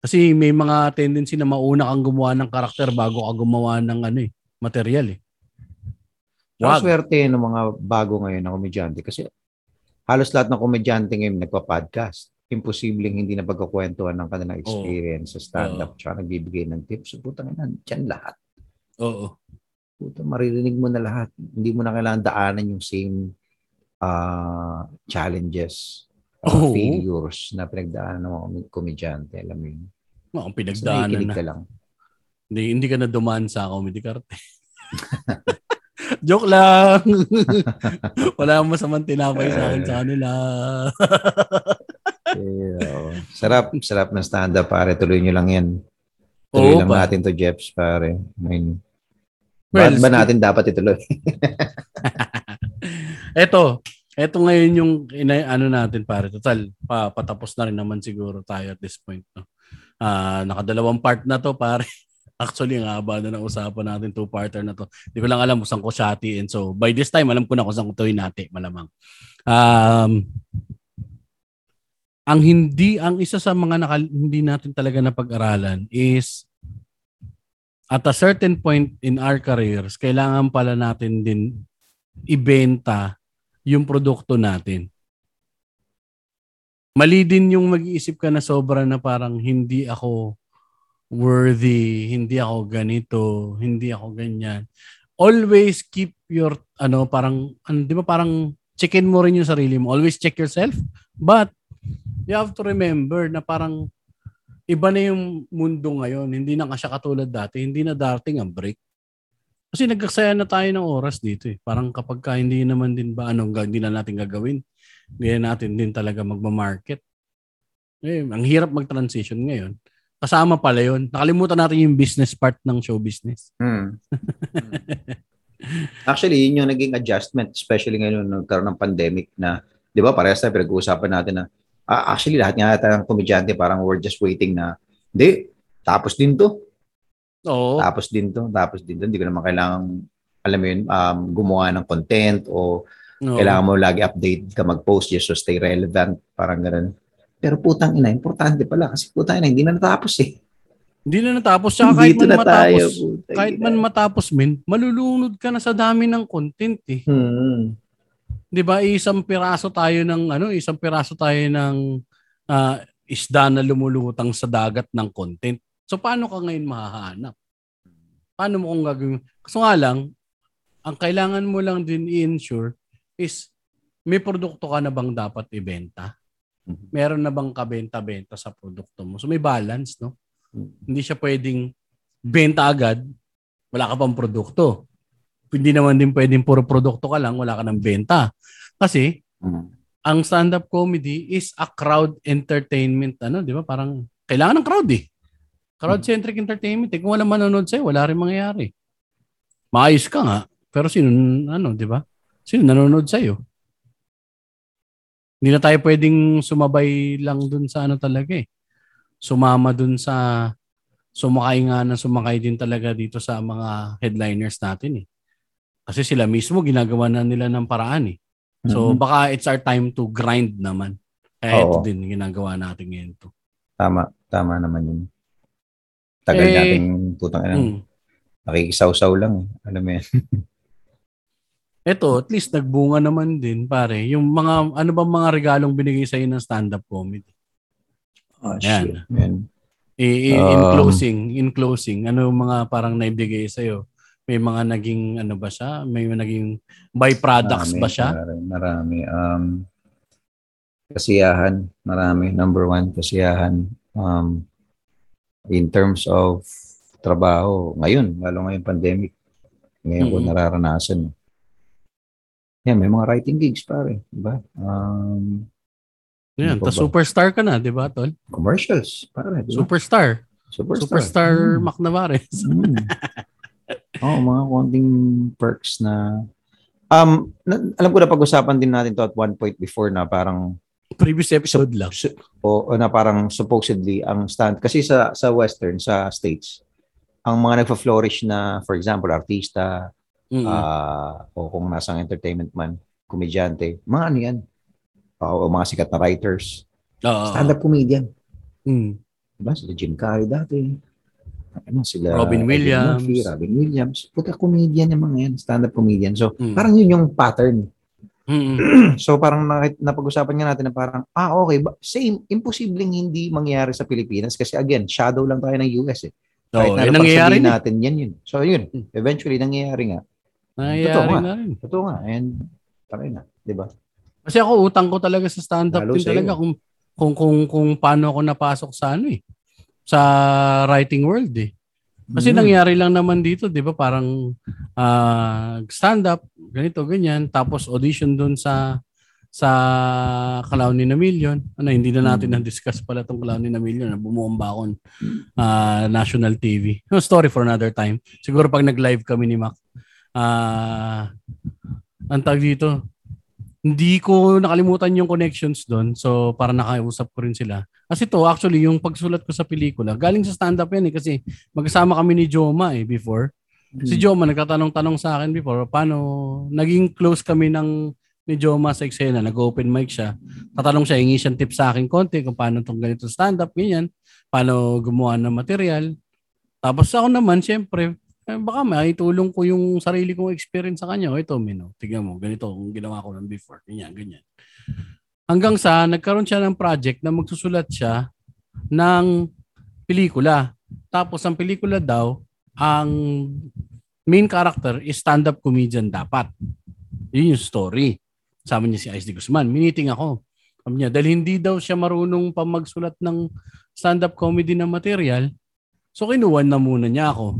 Kasi may mga tendency na mauna kang gumawa ng karakter bago ka gumawa ng ano eh, material eh. Wow. swerte ng mga bago ngayon na komedyante kasi halos lahat ng komedyante ngayon nagpa-podcast. Imposibleng hindi na pagkakwentuhan ng kanilang experience oh. sa stand-up oh. tsaka nagbibigay ng tips. So, puta nga dyan lahat. Oo. Puta, maririnig mo na lahat. Hindi mo na kailangan daanan yung same uh, challenges uh, oh. failures na pinagdaanan ng mga komedyante. Alam mo yun. Ang pinagdaanan na. Ka lang. Hindi, hindi ka na dumaan sa comedy karte. Joke lang. Wala akong masamang tinapay sa akin sa kanila. yeah, sarap, sarap ng stand-up pare. Tuloy nyo lang yan. Tuloy Oo, lang pa. natin to, Jeps, pare. I mean, well, ba natin dapat ituloy? Eto, Eto ngayon yung ina, ano natin pare. Total, pa, patapos na rin naman siguro tayo at this point. No? Uh, nakadalawang part na to pare. Actually, ang haba na ng usapan natin, two-parter na to. Hindi ko lang alam kung saan ko shati. And so, by this time, alam ko na kung saan ko to hinati, malamang. Um, ang hindi, ang isa sa mga naka, hindi natin talaga napag-aralan is at a certain point in our careers, kailangan pala natin din ibenta yung produkto natin. mali din yung mag-iisip ka na sobra na parang hindi ako worthy, hindi ako ganito, hindi ako ganyan. Always keep your ano parang ano, 'di ba parang checkin mo rin yung sarili mo. Always check yourself. But you have to remember na parang iba na yung mundo ngayon. Hindi na siya katulad dati. Hindi na dating ang break. Kasi nagkasaya na tayo ng oras dito eh. Parang kapag ka hindi naman din ba anong hindi na natin gagawin, hindi na natin din talaga magma-market. Eh, ang hirap mag-transition ngayon. Kasama pala yun. Nakalimutan natin yung business part ng show business. Hmm. Actually, yun yung naging adjustment, especially ngayon nung nagkaroon ng pandemic na, di ba, parehas tayo pinag-uusapan natin na, uh, actually, lahat nga tayo ng komedyante, parang we're just waiting na, hindi, tapos din to. Oo. Tapos din to, tapos din to. Hindi ko naman kailangan, alam mo yun, um, gumawa ng content o Oo. kailangan mo lagi update ka mag-post just to stay relevant, parang ganun. Pero putang ina, importante pala kasi putang ina, hindi na natapos eh. Hindi na natapos. Tsaka kahit man matapos, tayo, kahit man matapos, min, malulunod ka na sa dami ng content eh. Hmm. 'Di ba? Isang piraso tayo ng ano, isang piraso tayo ng uh, isda na lumulutang sa dagat ng content. So paano ka ngayon mahahanap? Paano mo kung gagawin? Kaso nga lang, ang kailangan mo lang din i-ensure is may produkto ka na bang dapat ibenta? Mhm. Meron na bang kabenta-benta sa produkto mo? So may balance, no? Mhm. Hindi siya pwedeng benta agad, wala ka pang produkto. Hindi naman din pwedeng puro produkto ka lang, wala ka ng benta. Kasi, mm. ang stand-up comedy is a crowd entertainment. Ano, di ba? Parang, kailangan ng crowd eh. Crowd-centric entertainment. Eh. Kung wala manonood sa'yo, wala rin mangyayari. Maayos ka nga, pero sino, ano, di ba? Sino nanonood sa'yo? Hindi na tayo pwedeng sumabay lang dun sa ano talaga eh. Sumama dun sa sumakay nga na sumakay din talaga dito sa mga headliners natin eh. Kasi sila mismo ginagawa na nila ng paraan eh. So mm-hmm. baka it's our time to grind naman. Kaya Oo. ito din ginagawa natin ngayon to. Tama, tama naman yun. Tagal eh, nating putang ina. Mm. Nakikisaw-saw lang. Eh. Alam mo yan. Ito, at least nagbunga naman din, pare. Yung mga, ano ba mga regalong binigay sa'yo ng stand-up comedy? Oh, Yan. Man. I, in, in um, closing, in closing, ano yung mga parang naibigay sa'yo? May mga naging, ano ba siya? May naging byproducts marami, ba siya? Marami. marami. Um, kasiyahan. Marami. Number one, kasiyahan. Um, in terms of trabaho, ngayon, lalo ngayon pandemic, ngayon mm-hmm. ko nararanasan. Yan, may mga writing gigs pare, di ba? Um, yan, ta superstar ka na, di ba, tol? Commercials, pare. Diba? Superstar. Superstar. Superstar mm. Mac Navarez. mm. oh, mga konting perks na um na, alam ko na pag-usapan din natin to at one point before na parang previous episode lang. Su- o, o na parang supposedly ang stand kasi sa sa western sa states ang mga nagfa-flourish na for example artista mm-hmm. uh, o kung nasa entertainment man, komedyante, mga ano yan, o, o mga sikat na writers, uh, stand-up comedian. Mm. Diba? Sila Jim Carrey dati. Ano, sila Robin Williams. Murphy, Robin Williams. Puta comedian yung mga yan, stand-up comedian. So, mm. parang yun yung pattern. Mm-hmm. so parang napag-usapan nga natin na parang, ah okay, same, imposibleng hindi mangyari sa Pilipinas kasi again, shadow lang tayo ng US eh. Kahit oh, na nangyayari natin yan yun. So yun, hmm. eventually nangyayari nga. Nangyayari Totoo nga. na rin. Totoo nga. And, taray na. Di ba? Kasi ako, utang ko talaga sa stand-up din talaga kung, kung, kung, kung paano ako napasok sa ano eh. Sa writing world eh. Kasi mm. nangyari lang naman dito, 'di ba? Parang uh, stand up, ganito, ganyan, tapos audition doon sa sa Clown ni na Million. Ano, hindi na natin mm. na-discuss pala tong Clown ni na Million na bumuomba akong uh, national TV. No, story for another time. Siguro pag nag-live kami ni Mac, uh, ang tag dito, hindi ko nakalimutan yung connections doon. So, para nakausap ko rin sila. Kasi to actually, yung pagsulat ko sa pelikula, galing sa stand-up yan eh. Kasi magkasama kami ni Joma eh, before. Hmm. Si Joma, nagtatanong-tanong sa akin before, paano, naging close kami ng ni Joma sa eksena, nag-open mic siya. Tatanong siya, hingi siyang tip sa akin konti kung paano itong ganito stand-up, ganyan. Paano gumawa ng material. Tapos ako naman, syempre, eh, baka may tulong ko yung sarili kong experience sa kanya. O ito, Mino, tignan mo, ganito kung ginawa ko ng before. Ganyan, ganyan. Hanggang sa nagkaroon siya ng project na magsusulat siya ng pelikula. Tapos ang pelikula daw, ang main character is stand-up comedian dapat. Yun yung story. Sabi niya si Ice D. Guzman. Miniting ako. Sabi niya, dahil hindi daw siya marunong pa magsulat ng stand-up comedy na material, so kinuwan na muna niya ako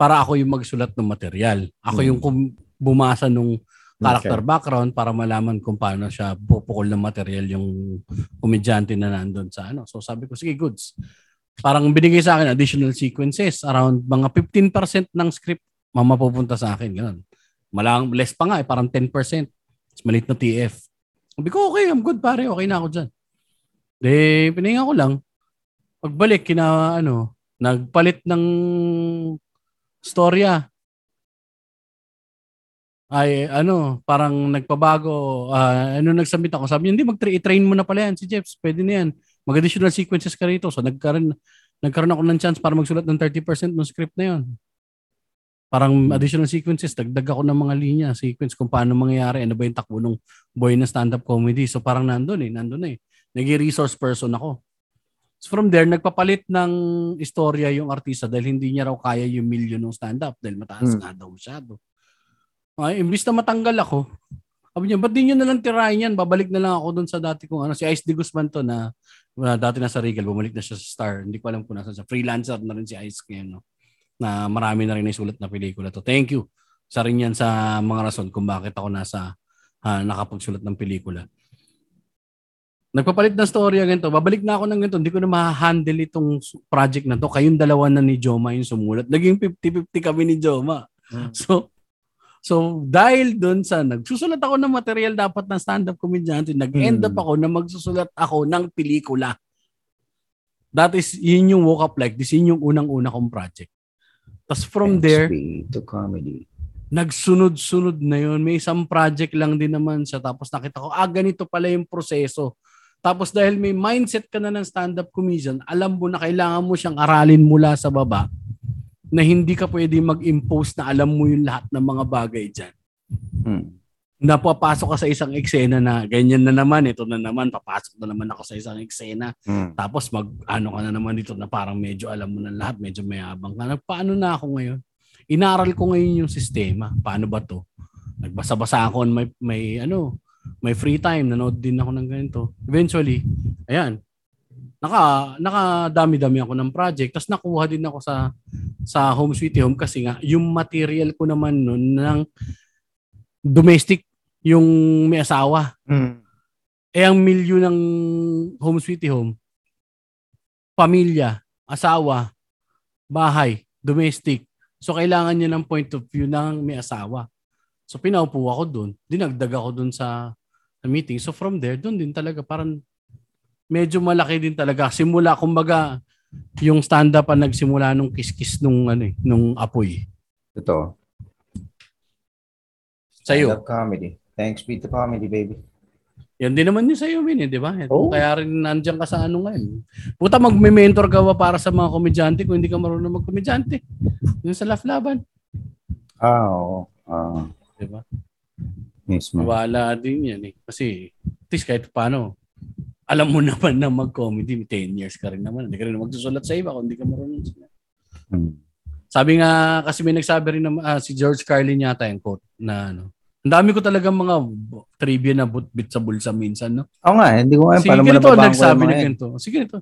para ako yung magsulat ng material. Ako yung kum- bumasa nung character okay. background para malaman kung paano siya pupukol ng material yung komedyante na nandun sa ano. So sabi ko, sige, goods. Parang binigay sa akin additional sequences. Around mga 15% ng script mamapupunta sa akin. Ganun. Malang, less pa nga eh, parang 10%. It's malit na TF. Sabi ko, okay, I'm good pare. Okay na ako dyan. De, pinahinga ko lang. Pagbalik, kina, ano, nagpalit ng storya ay ano, parang nagpabago. Uh, ano nagsubmit ako, sabi niya, hindi, mag-train mo na pala yan si Jeps. Pwede na yan. Mag-additional sequences ka rito. So nagkaroon, nagkaroon ako ng chance para magsulat ng 30% ng script na yon. Parang additional sequences, dagdag ako ng mga linya, sequence kung paano mangyayari, ano ba yung takbo ng boy na stand-up comedy. So parang nandun eh, nandun eh. Naging resource person ako. So from there, nagpapalit ng istorya yung artista dahil hindi niya raw kaya yung million ng stand-up dahil mataas hmm. nga daw masyado. Ay, imbis na matanggal ako, sabi niya, ba't di nyo nalang tirahin yan? Babalik na lang ako dun sa dati kong ano, si Ice D. Guzman to na uh, dati nasa Regal, bumalik na siya sa Star. Hindi ko alam kung nasa sa freelancer na rin si Ice ngayon. No? Na marami na rin naisulat na pelikula to. Thank you. Sa rin yan sa mga rason kung bakit ako nasa uh, nakapagsulat ng pelikula. Nagpapalit na story ganito. Babalik na ako ng ganito. Hindi ko na ma-handle itong project na to. Kayong dalawa na ni Joma yung sumulat. Naging 50-50 kami ni Joma. Hmm. So, So, dahil doon sa nagsusulat ako ng material dapat ng stand-up comediante, nag-end up hmm. ako na magsusulat ako ng pelikula. That is, yun yung woke up like this. Yun yung unang-una kong project. Tapos from Let's there, to comedy. nagsunod-sunod na yun. May isang project lang din naman siya. Tapos nakita ko, ah, ganito pala yung proseso. Tapos dahil may mindset ka na ng stand-up comedian, alam mo na kailangan mo siyang aralin mula sa baba na hindi ka pwede mag-impose na alam mo yung lahat ng mga bagay dyan. Hmm. Napapasok ka sa isang eksena na ganyan na naman, ito na naman, papasok na naman ako sa isang eksena. Hmm. Tapos mag, ano ka na naman dito na parang medyo alam mo na lahat, medyo mayabang ka. Paano na ako ngayon? Inaral ko ngayon yung sistema. Paano ba to? Nagbasa-basa ako, may, may ano, may free time, nanood din ako ng ganito. Eventually, ayan, naka nakadami-dami ako ng project tapos nakuha din ako sa sa Home Sweet Home kasi nga yung material ko naman noon ng domestic yung may asawa. Mm. Eh ang milyo ng Home Sweet Home pamilya, asawa, bahay, domestic. So kailangan niya ng point of view ng may asawa. So pinaupo ako doon. Dinagdag ako doon sa, sa meeting. So from there, doon din talaga parang medyo malaki din talaga. Simula, kumbaga, yung stand-up ang nagsimula nung kiskis nung, ano, eh, nung apoy. Totoo. Sa'yo. Stand-up comedy. Thanks be to comedy, baby. Yan din naman yun sa'yo, Min, eh, di ba? Oh. Kaya rin nandiyan ka sa ano ngayon. Puta, mag-mentor ka ba para sa mga komedyante kung hindi ka marunong mag-komedyante? Yung sa Laugh Laban. Ah, oo. Ah. Di ba? Mismo. Wala din yan eh. Kasi, at least kahit paano, alam mo naman na mag-comedy, 10 years ka rin naman. Hindi ka rin magsusulat sa iba kung hindi ka marunong sulat. Hmm. Sabi nga, kasi may nagsabi rin na uh, si George Carlin yata yung quote na ano, ang dami ko talagang mga trivia na bit sa bulsa minsan, no? Oo nga, hindi ko alam paano mo nababango nagsabi na ganito. Sige ito.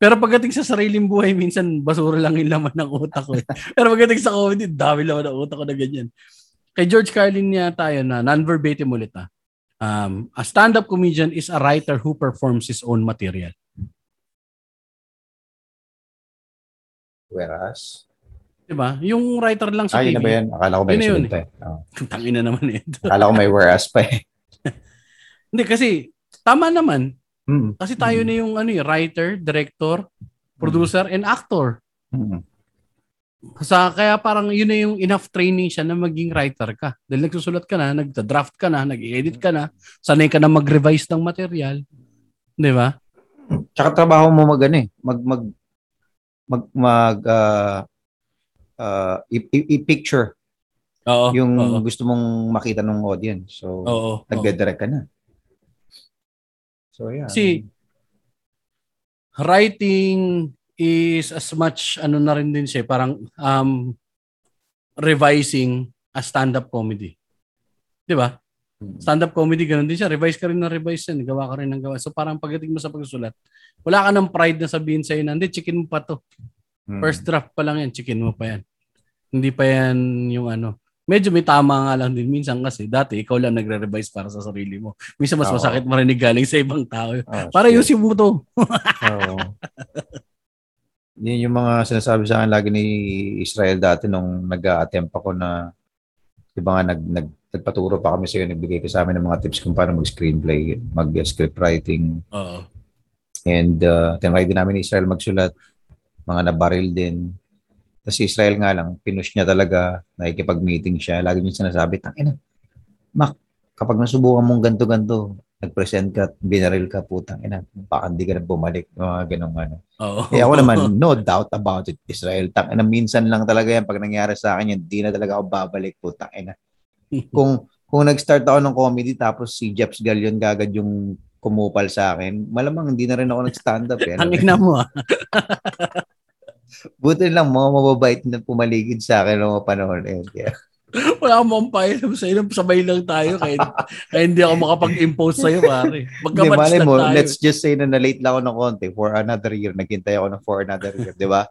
Pero pagdating sa sariling buhay, minsan basura lang yung laman ng utak ko. Eh. Pero pagdating sa comedy, dami laman ng utak ko na ganyan. Kay George Carlin niya tayo na non-verbatim ulit ah. Um, a stand-up comedian is a writer who performs his own material. Whereas? Diba? Yung writer lang sa ah, TV. Ah, ba yan? Akala ko ba yun, yun eh. Oh. Tangin na naman eh. Akala ko may whereas pa eh. Hindi kasi, tama naman. Mm. Kasi tayo mm. na yung ano, eh, writer, director, producer, mm. and actor. Mm. Sa, kaya parang yun na yung enough training siya na maging writer ka. Dahil nagsusulat ka na, nagda-draft ka na, nag-edit ka na, sanay ka na mag-revise ng material. Di ba? Tsaka trabaho mo mag ano eh, mag mag mag, mag uh, uh, i-picture Oo, yung oo. gusto mong makita ng audience. So, oo, nagde-direct ka na. So, yeah. See, writing is as much ano na rin din siya parang um revising a stand-up comedy. 'Di ba? Hmm. Stand-up comedy ganun din siya. Revise ka rin na revise yan. Gawa ka rin ng gawa. So parang pagdating mo sa pagsusulat, wala ka ng pride na sabihin sa'yo na, hindi, chicken mo pa to. Hmm. First draft pa lang yan, chicken mo pa yan. Hindi pa yan yung ano. Medyo may tama nga lang din minsan kasi dati ikaw lang nagre-revise para sa sarili mo. Minsan mas oh. masakit marinig galing sa ibang tao. Oh, para sure. yusin mo to. Oo. Yun yung mga sinasabi sa akin lagi ni Israel dati nung nag-attempt ako na di ba nga nag, nag, nagpaturo pa kami sa iyo, nagbigay ka sa amin ng mga tips kung paano mag-screenplay, mag-script writing. Oo. And uh, tinry din namin ni Israel magsulat, mga nabaril din. Tapos si Israel nga lang, pinush niya talaga, nakikipag-meeting siya. Lagi niya sinasabi, tangina, Mac, kapag nasubukan mong ganto-ganto, nag-present ka, binaril ka, putang ina, baka hindi ka na bumalik, mga ganong ano. Oo. Eh ako naman, no doubt about it, Israel. Tang ina, minsan lang talaga yan, pag nangyari sa akin yan, di na talaga ako babalik, putang ina. kung kung nag-start ako ng comedy tapos si Jeps Galion gagad yung kumupal sa akin, malamang hindi na rin ako nag-stand up. Eh. Ang ina mo ah. Buti lang mga mababait na pumaligid sa akin noong panahon. Eh. Yeah. Wala akong mampahiram sa iyo. Sabay lang tayo. Kaya, kaya hindi ako makapag-impose sa iyo, pare. Magkamatch lang mo, tayo. Let's just say na na-late lang ako ng konti for another year. Naghintay ako ng for another year. Di ba?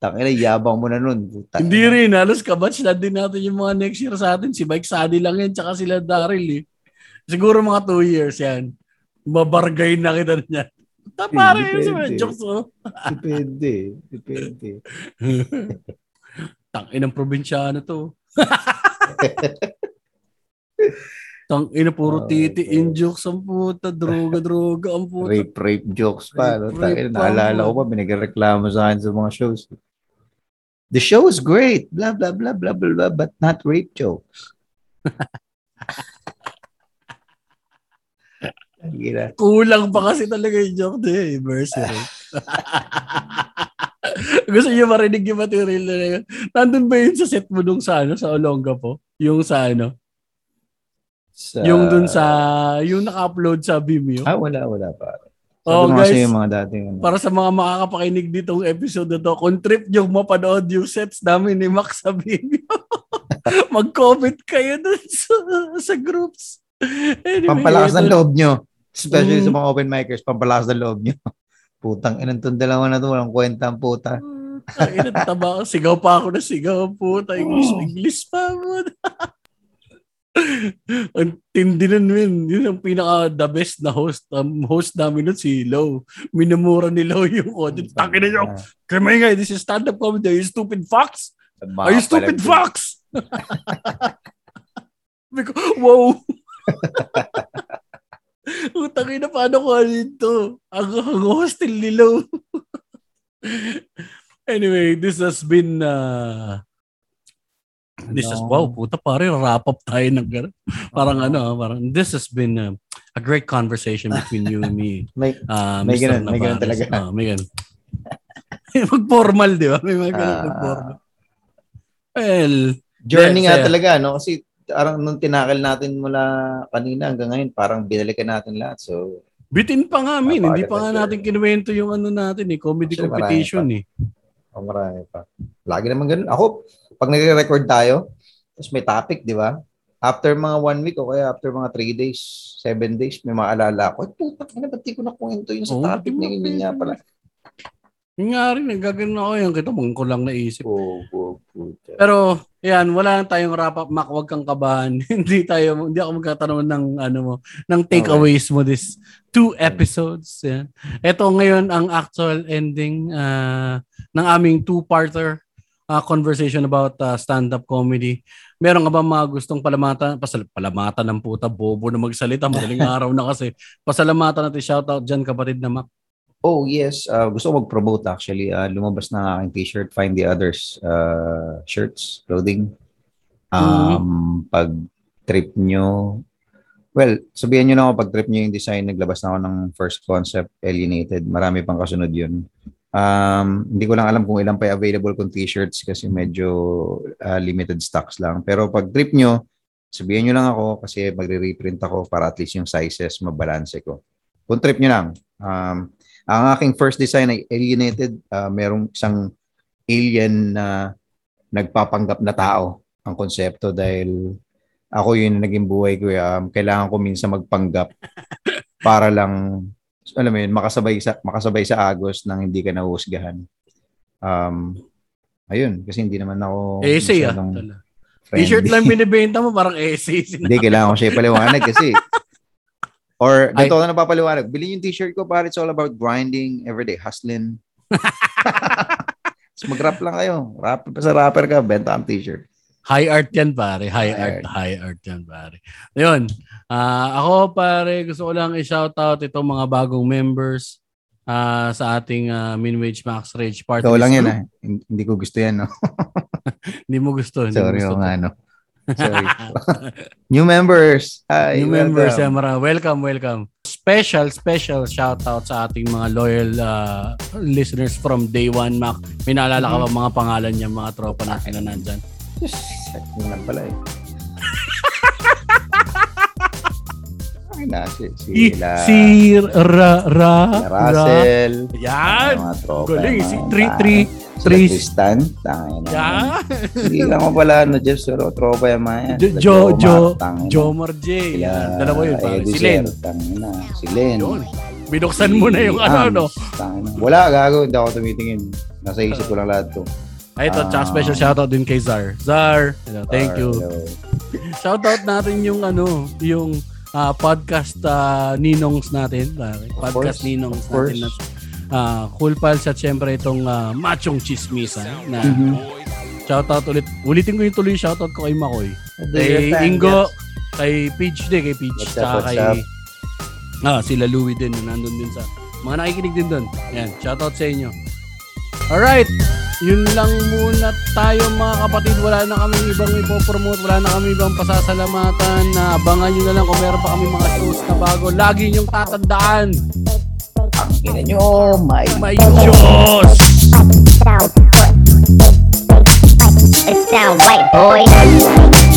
Tangina, yabang mo na nun. Tangina. Hindi rin. Halos kabatch na din natin yung mga next year sa atin. Si Mike Sadi lang yan. Tsaka sila Daryl eh. Siguro mga two years yan. Mabargay na kita niya. Tapare yun sa jokes oh. Depende. Depende. Tang inang probinsyano to. Tang ina puro titi in jokes ang puta, droga droga ang puta. Rape rape jokes pa, no? Tang ina naalala ko pa binigreklamo sa akin sa mga shows. The show is great, blah blah blah blah blah, blah but not rape jokes. Kulang pa kasi talaga yung joke de, eh, Mercy. Gusto niyo marinig yung material na yun. Nandun ba yun sa set mo nung sa ano, sa Olonga po? Yung sa ano? Sa... Yung dun sa, yung naka-upload sa Vimeo? Ah, wala, wala pa. oh, guys, yung mga dating, ano. para sa mga makakapakinig ditong episode na to, kung trip nyo mapanood yung sets namin ni Max sa Vimeo, mag-comment kayo dun sa, sa groups. Anyway, Pampalakas ng loob nyo. Especially mm. sa mga open micers, pampalakas ng loob nyo. Putang inang itong dalawa na to, walang kwenta ang puta. Ay, taba Sigaw pa ako na sigaw, puta. English, oh. English pa mo. ang tindi nun, yun. Yun ang pinaka the best na host. Um, host namin nun si Low. Minamura ni Low yung audience. Takin na nyo. Kamay nga, this is stand-up comedy. Are you stupid fox? Are you stupid fox? wow. Utang ina, paano ko alin to? Ang, ang hostel ni Lo. anyway, this has been uh, this is wow, puta pare, wrap up tayo ng gano'n. Parang ano, ah, parang this has been uh, a great conversation between you and me. may, uh, may ganun, may ganun talaga. Uh, may ganun. mag-formal, di ba? May mga ganun uh, mag-formal. Well, journey nga talaga, no? Kasi parang nung tinakil natin mula kanina hanggang ngayon, parang binalikan natin lahat. So, Bitin pa nga, min. Hindi pa nga natin kinuwento yung ano natin eh, comedy Actually, competition eh. Oh, marami pa. Lagi naman ganun. Ako, pag nagre-record tayo, tapos may topic, di ba? After mga one week o kaya after mga three days, seven days, may maalala ko, puta, na ba't di ko nakwento yun sa oh, topic na yun niya pala. Rin, nagagano ako yung kita, mong ko lang naisip. Oh, oh, oh, Pero, yan, wala lang tayong wrap up, Mac, huwag kang kabahan. hindi tayo, hindi ako magkatanong ng, ano mo, ng takeaways mo this two episodes. Yan. Ito ngayon ang actual ending uh, ng aming two-parter uh, conversation about uh, stand-up comedy. Meron ka ba mga gustong palamatan? Pasal, palamatan ng puta, bobo na magsalita. Madaling araw na kasi. Pasalamatan natin, shoutout dyan kapatid na Mac. Oh, yes. Uh, gusto ko mag-promote actually. Uh, lumabas na aking t-shirt, Find the Others uh, shirts, clothing. Um, mm-hmm. Pag trip nyo, well, sabihan nyo na ako pag trip nyo yung design, naglabas na ako ng first concept, Alienated. Marami pang kasunod yun. Um, hindi ko lang alam kung ilan pa available kong t-shirts kasi medyo uh, limited stocks lang. Pero pag trip nyo, sabihan nyo lang ako kasi magre-reprint ako para at least yung sizes mabalanse ko. kung trip nyo lang. Um, ang aking first design ay alienated. Uh, merong isang alien na nagpapanggap na tao ang konsepto dahil ako yun naging buhay ko. Um, kailangan ko minsan magpanggap para lang alam mo yun, makasabay sa makasabay sa agos nang hindi ka nahusgahan. Um, ayun, kasi hindi naman ako essay ah. T-shirt lang binibenta mo parang essay. hindi kailangan ko siya paliwanag kasi Or ganito na napapaliwanag. Bilhin yung t-shirt ko para it's all about grinding, everyday hustling. mag-rap lang kayo. Rap, sa rapper ka, benta ang t-shirt. High art yan pare. High, high art, art. High art yan pare. Ayun. Uh, ako pare, gusto ko lang i-shoutout itong mga bagong members uh, sa ating uh, Minwage Max Rage Party. Ikaw lang yan ah. Hindi ko gusto yan no. hindi mo gusto. Hindi Sorry mo gusto ano. Sorry. New members. Hi, New welcome. members, Emra. Welcome, welcome. Special, special shout out sa ating mga loyal uh, listeners from day one, Mac. May naalala ka ba mga pangalan niya, mga tropa natin na nandyan? Yes, yun lang pala eh. Ay na, si, si, la, si Ra, Ra, Russell. Yan. Mga tropa. Galing, si 3-3. Tris. Tristan. Tangin na. Yeah. Hindi lang ko pala, ano, Jeff, pero tropa yung mga yan. Jo, Jo, Jo, Marj. Yan. Dalawa yun. Pare. Si Len. Tangin na. Si Len. Binuksan mo na yung ano, no? Wala, gago. Hindi ako tumitingin. Nasa isip ko lang lahat to. Ay, ito, uh, special shoutout din kay Zar. Zar, thank you. shoutout natin yung ano, yung uh, podcast uh, Ninongs natin. Uh, podcast Ninongs natin. Na, uh, Cool Pals at syempre itong uh, Machong Chismisa na mm-hmm. shoutout ulit. Ulitin ko yung tuloy shoutout ko kay Makoy. Kay Ingo, kay Peach din, kay Peach, tsaka kay ah, sila Louie din na nandun din sa mga nakikinig din doon. Yan, shoutout sa inyo. Alright, yun lang muna tayo mga kapatid. Wala na kami ibang ipopromote, wala na kami ibang pasasalamatan. Na abangan nyo na lang kung meron pa kami mga shows na bago. Lagi nyong tatandaan. Ina nyo, may, may Diyos! It's down white, boy.